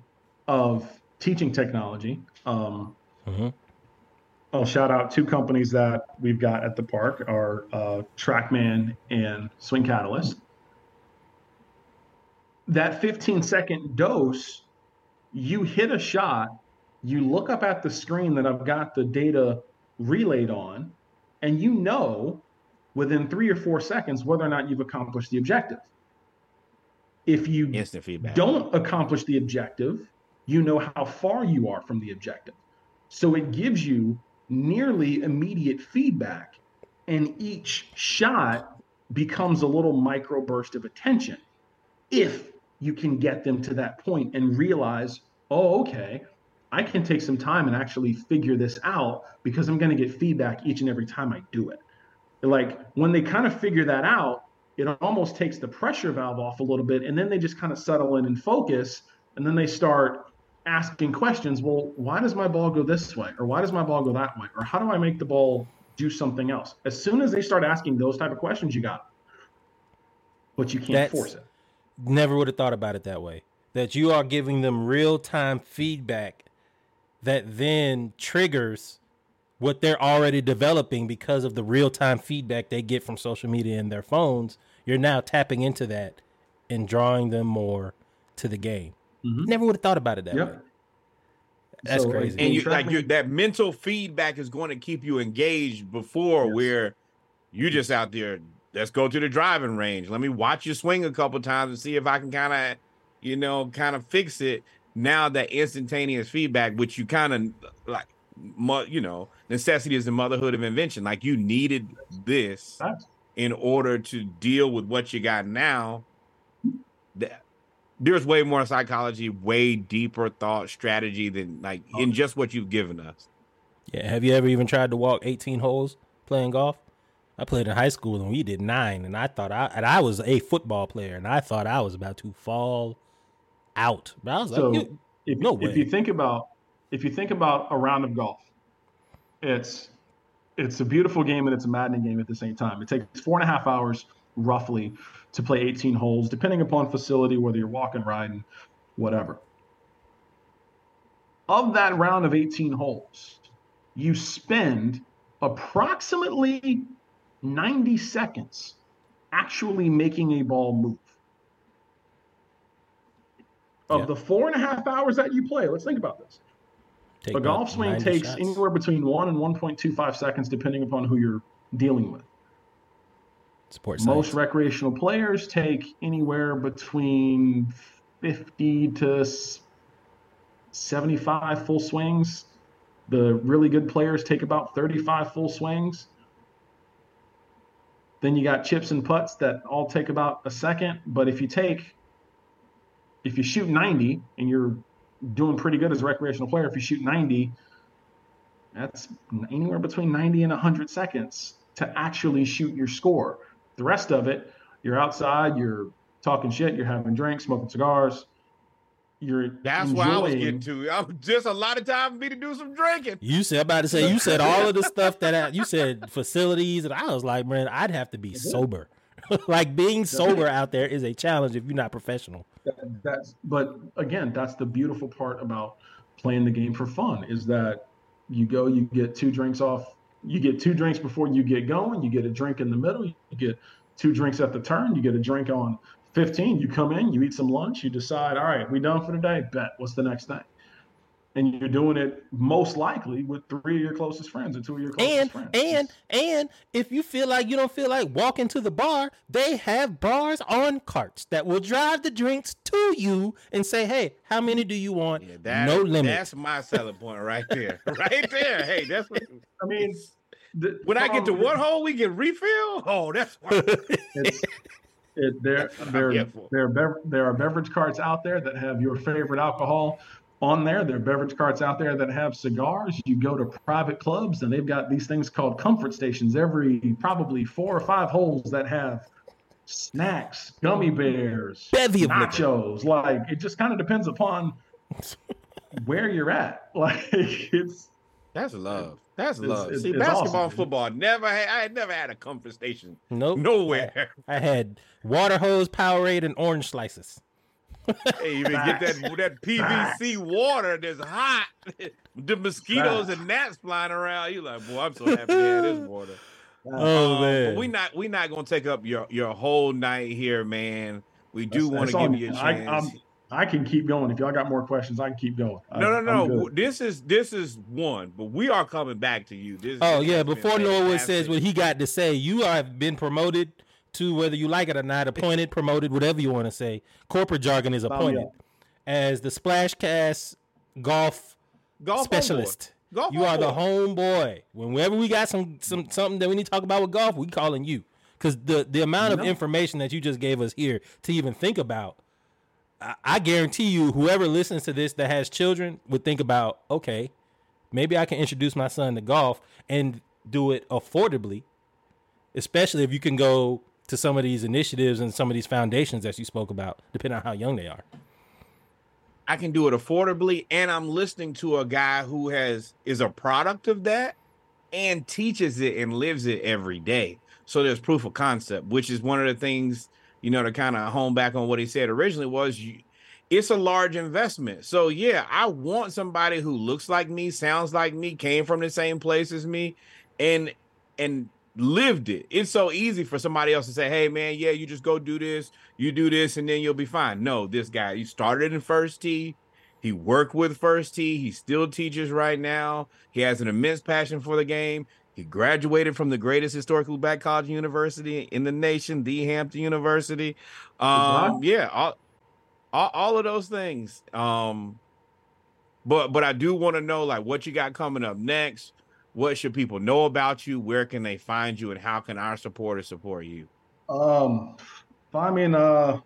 of teaching technology um, Mhm. i'll shout out two companies that we've got at the park are uh, trackman and swing catalyst that 15 second dose you hit a shot you look up at the screen that i've got the data relayed on and you know within three or four seconds whether or not you've accomplished the objective if you don't accomplish the objective, you know how far you are from the objective. So it gives you nearly immediate feedback, and each shot becomes a little microburst of attention if you can get them to that point and realize, oh, okay, I can take some time and actually figure this out because I'm going to get feedback each and every time I do it. Like when they kind of figure that out, it almost takes the pressure valve off a little bit and then they just kind of settle in and focus and then they start asking questions well why does my ball go this way or why does my ball go that way or how do i make the ball do something else as soon as they start asking those type of questions you got it. but you can't That's- force it Never would have thought about it that way. That you are giving them real time feedback that then triggers what they're already developing because of the real time feedback they get from social media and their phones. You're now tapping into that and drawing them more to the game. Mhm. Never would have thought about it that way. That's So, crazy. and you like Trackman- you that mental feedback is going to keep you engaged before Yes. where you just out there let's go to the driving range let me watch you swing a couple times and see if i can kind of you know kind of fix it now that instantaneous feedback which you kind of like you know necessity is the motherhood of invention like you needed this in order to deal with what you got now th- there's way more psychology way deeper thought strategy than like oh, in just what you've given us Yeah. Have you ever even tried to walk 18 holes playing golf? I played in high school and we did nine, and I thought I and I was a football player, and I thought I was about to fall out. But I was So like, "You- if, No if you think about if you think about a round of golf, it's it's a beautiful game and it's a maddening game at the same time. It takes four and a half hours roughly to play 18 holes, depending upon facility, whether you're walking, riding, whatever. Of that round of 18 holes, you spend approximately 90 seconds actually making a ball move. Of Yeah. the four and a half hours that you play, let's think about this. take a golf swing takes shots." anywhere between one and 1.25 seconds, depending upon who you're dealing with. Sports Most recreational players take anywhere between 50 to 75 full swings. The really good players take about 35 full swings. Then you got chips and putts that all take about a second. But if you take, if you shoot 90 and you're doing pretty good as a recreational player, if you shoot 90, that's anywhere between 90 and 100 seconds to actually shoot your score. The rest of it, you're outside, you're talking shit, you're having drinks, smoking cigars. You're That's what I was getting to. I'm just a lot of time for me to do some drinking. You said about to say you said all of the stuff that I, you said facilities, and I was like, man, I'd have to be sober. like being sober out there is a challenge if you're not professional. That- that's but again that's the beautiful part about playing the game for fun is that you go you get two drinks off you get two drinks before you get going. You get a drink in the middle. You get two drinks at the turn. You get a drink on 15 you come in you eat some lunch. You decide all right we done for the day. Bet. What's the next thing and you're doing it most likely with three of your closest friends or two of your closest and friends. and and if you feel like you don't feel like walking to the bar, they have bars on carts that will drive the drinks to you and say, "Hey, how many do you want? Yeah, that, no limit." That's my selling point right there. right there. Hey, that's what I mean, the, when I get to one hole, we get refill. Oh, that's why. it's, it, there, That's what I'm there, there, there are beverage carts out there that have your favorite alcohol on there. There are beverage carts out there that have cigars. You go to private clubs and they've got these things called comfort stations every probably four or five holes that have snacks, gummy bears, Bevy of liquor. nachos. Like it just kind of depends upon where you're at. Like it's That's love. That's It's- love. it's- See, it's basketball awesome, and dude. football never had. I had never had a comfort station Nope. nowhere. I had water hose, Powerade, and orange slices. Hey, even get that that PVC water that's hot. the mosquitoes and gnats flying around. You like, boy, I'm so happy to have this water. Oh Um, man, we not we not gonna take up your your whole night here, man. We do want to give you a chance. I'm- I can keep going. If y'all got more questions, I can keep going. No, no, I'm no. This is this is one, but we are coming back to you. This. Oh yeah, before Norwood says what he got to say, you have been promoted to whether you like it or not, appointed, promoted, whatever you want to say. Corporate jargon is appointed as the Splashcast golf golf specialist. Golf You are the homeboy. Whenever we got some some something that we need to talk about with golf, we calling you because the the amount of No. information that you just gave us here to even think about. I, I guarantee you, whoever listens to this that has children would think about, okay, maybe I can introduce my son to golf and do it affordably, especially if you can go to some of these initiatives and some of these foundations that you spoke about, depending on how young they are. I can do it affordably, and I'm listening to a guy who has is a product of that and teaches it and lives it every day. So there's proof of concept, which is one of the things you know to kind of hone back on what he said originally was you, it's a large investment. So yeah, I want somebody who looks like me, sounds like me, came from the same place as me, and and lived it. It's so easy for somebody else to say, "Hey man, yeah, you just go do this, you do this and then you'll be fine." No, this guy, he started in first tee. He worked with First Tee. He still teaches right now. He has an immense passion for the game. He graduated from the greatest historically black college university in the nation, the Hampton University. Um, yeah, all, all, all of those things. Um, but but I do want to know like what you got coming up next. What should people know about you? Where can they find you, and how can our supporters support you? Um, find me in uh,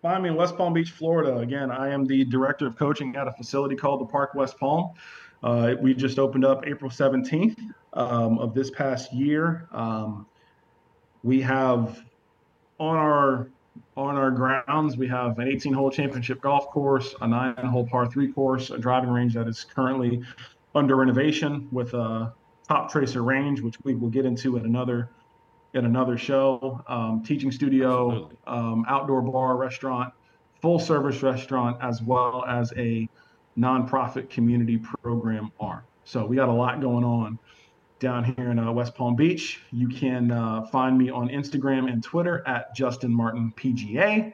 find me in West Palm Beach, Florida. Again, I am the director of coaching at a facility called the Park West Palm. Uh, we just opened up April 17th um, of this past year. Um, we have on our on our grounds we have an 18 hole championship golf course, a nine hole par three course, a driving range that is currently under renovation with a Toptracer range, which we will get into at another at another show. Um, teaching studio, um, outdoor bar, restaurant, full service restaurant, as well as a nonprofit community program arm. So we got a lot going on down here in uh, West Palm Beach. You can uh, find me on Instagram and Twitter at Justin Martin PGA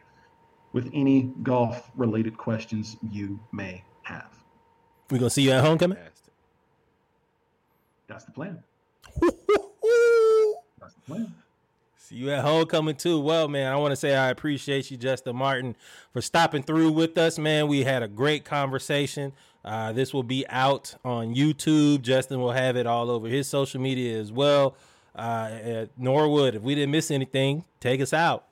with any golf related questions you may have. We're gonna see you at homecoming. Fantastic. That's the plan. That's the plan. See you at homecoming too. Well, man, I want to say I appreciate you, Justin Martin, for stopping through with us, man. We had a great conversation. Uh, this will be out on YouTube. Justin will have it all over his social media as well. Uh, at Norwood, if we didn't miss anything, take us out.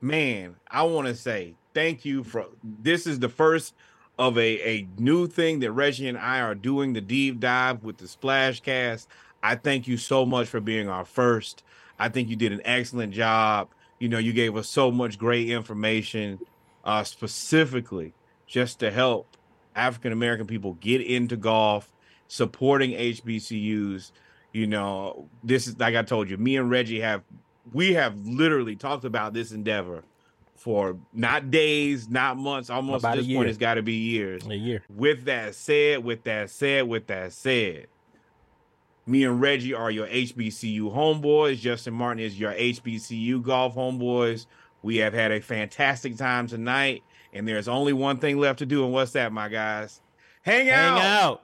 man, I want to say thank you for this is the first of a, a new thing that Reggie and I are doing the deep dive with the Splashcast. I thank you so much for being our first. I think you did an excellent job. You know, you gave us so much great information, uh, specifically just to help African American people get into golf, supporting HBCUs. You know, this is like I told you, me and Reggie have we have literally talked about this endeavor for not days, not months, almost About at this point, it's got to be years. A year. With that said, with that said, with that said, me and Reggie are your HBCU homeboys. Justin Martin is your HBCU golf homeboys. We have had a fantastic time tonight, and there's only one thing left to do, and what's that, my guys? Hang out. Hang out.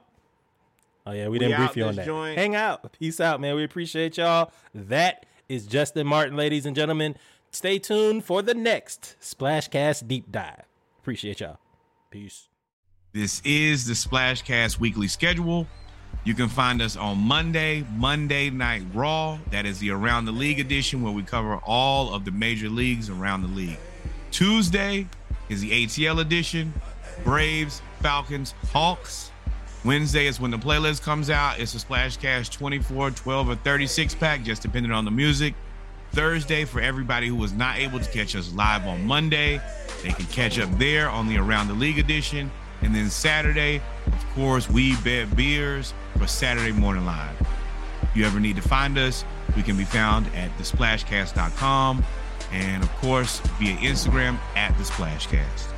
Oh yeah, we didn't brief you on that. joint. Hang out. Peace out, man. We appreciate y'all. That is Justin Martin, ladies and gentlemen. Stay tuned for the next Splashcast deep dive. Appreciate y'all. Peace. This is the Splashcast weekly schedule. You can find us on Monday, Monday Night Raw. That is the Around the League edition where we cover all of the major leagues around the league. Tuesday is the ATL edition Braves, Falcons, Hawks. Wednesday is when the playlist comes out. It's a Splashcast 24, 12, or 36 pack, just depending on the music. Thursday, for everybody who was not able to catch us live on Monday, they can catch up there on the Around the League edition. And then Saturday, of course, we bet beers for Saturday Morning Live. If you ever need to find us, we can be found at thesplashcast.com and, of course, via Instagram at the Splashcast.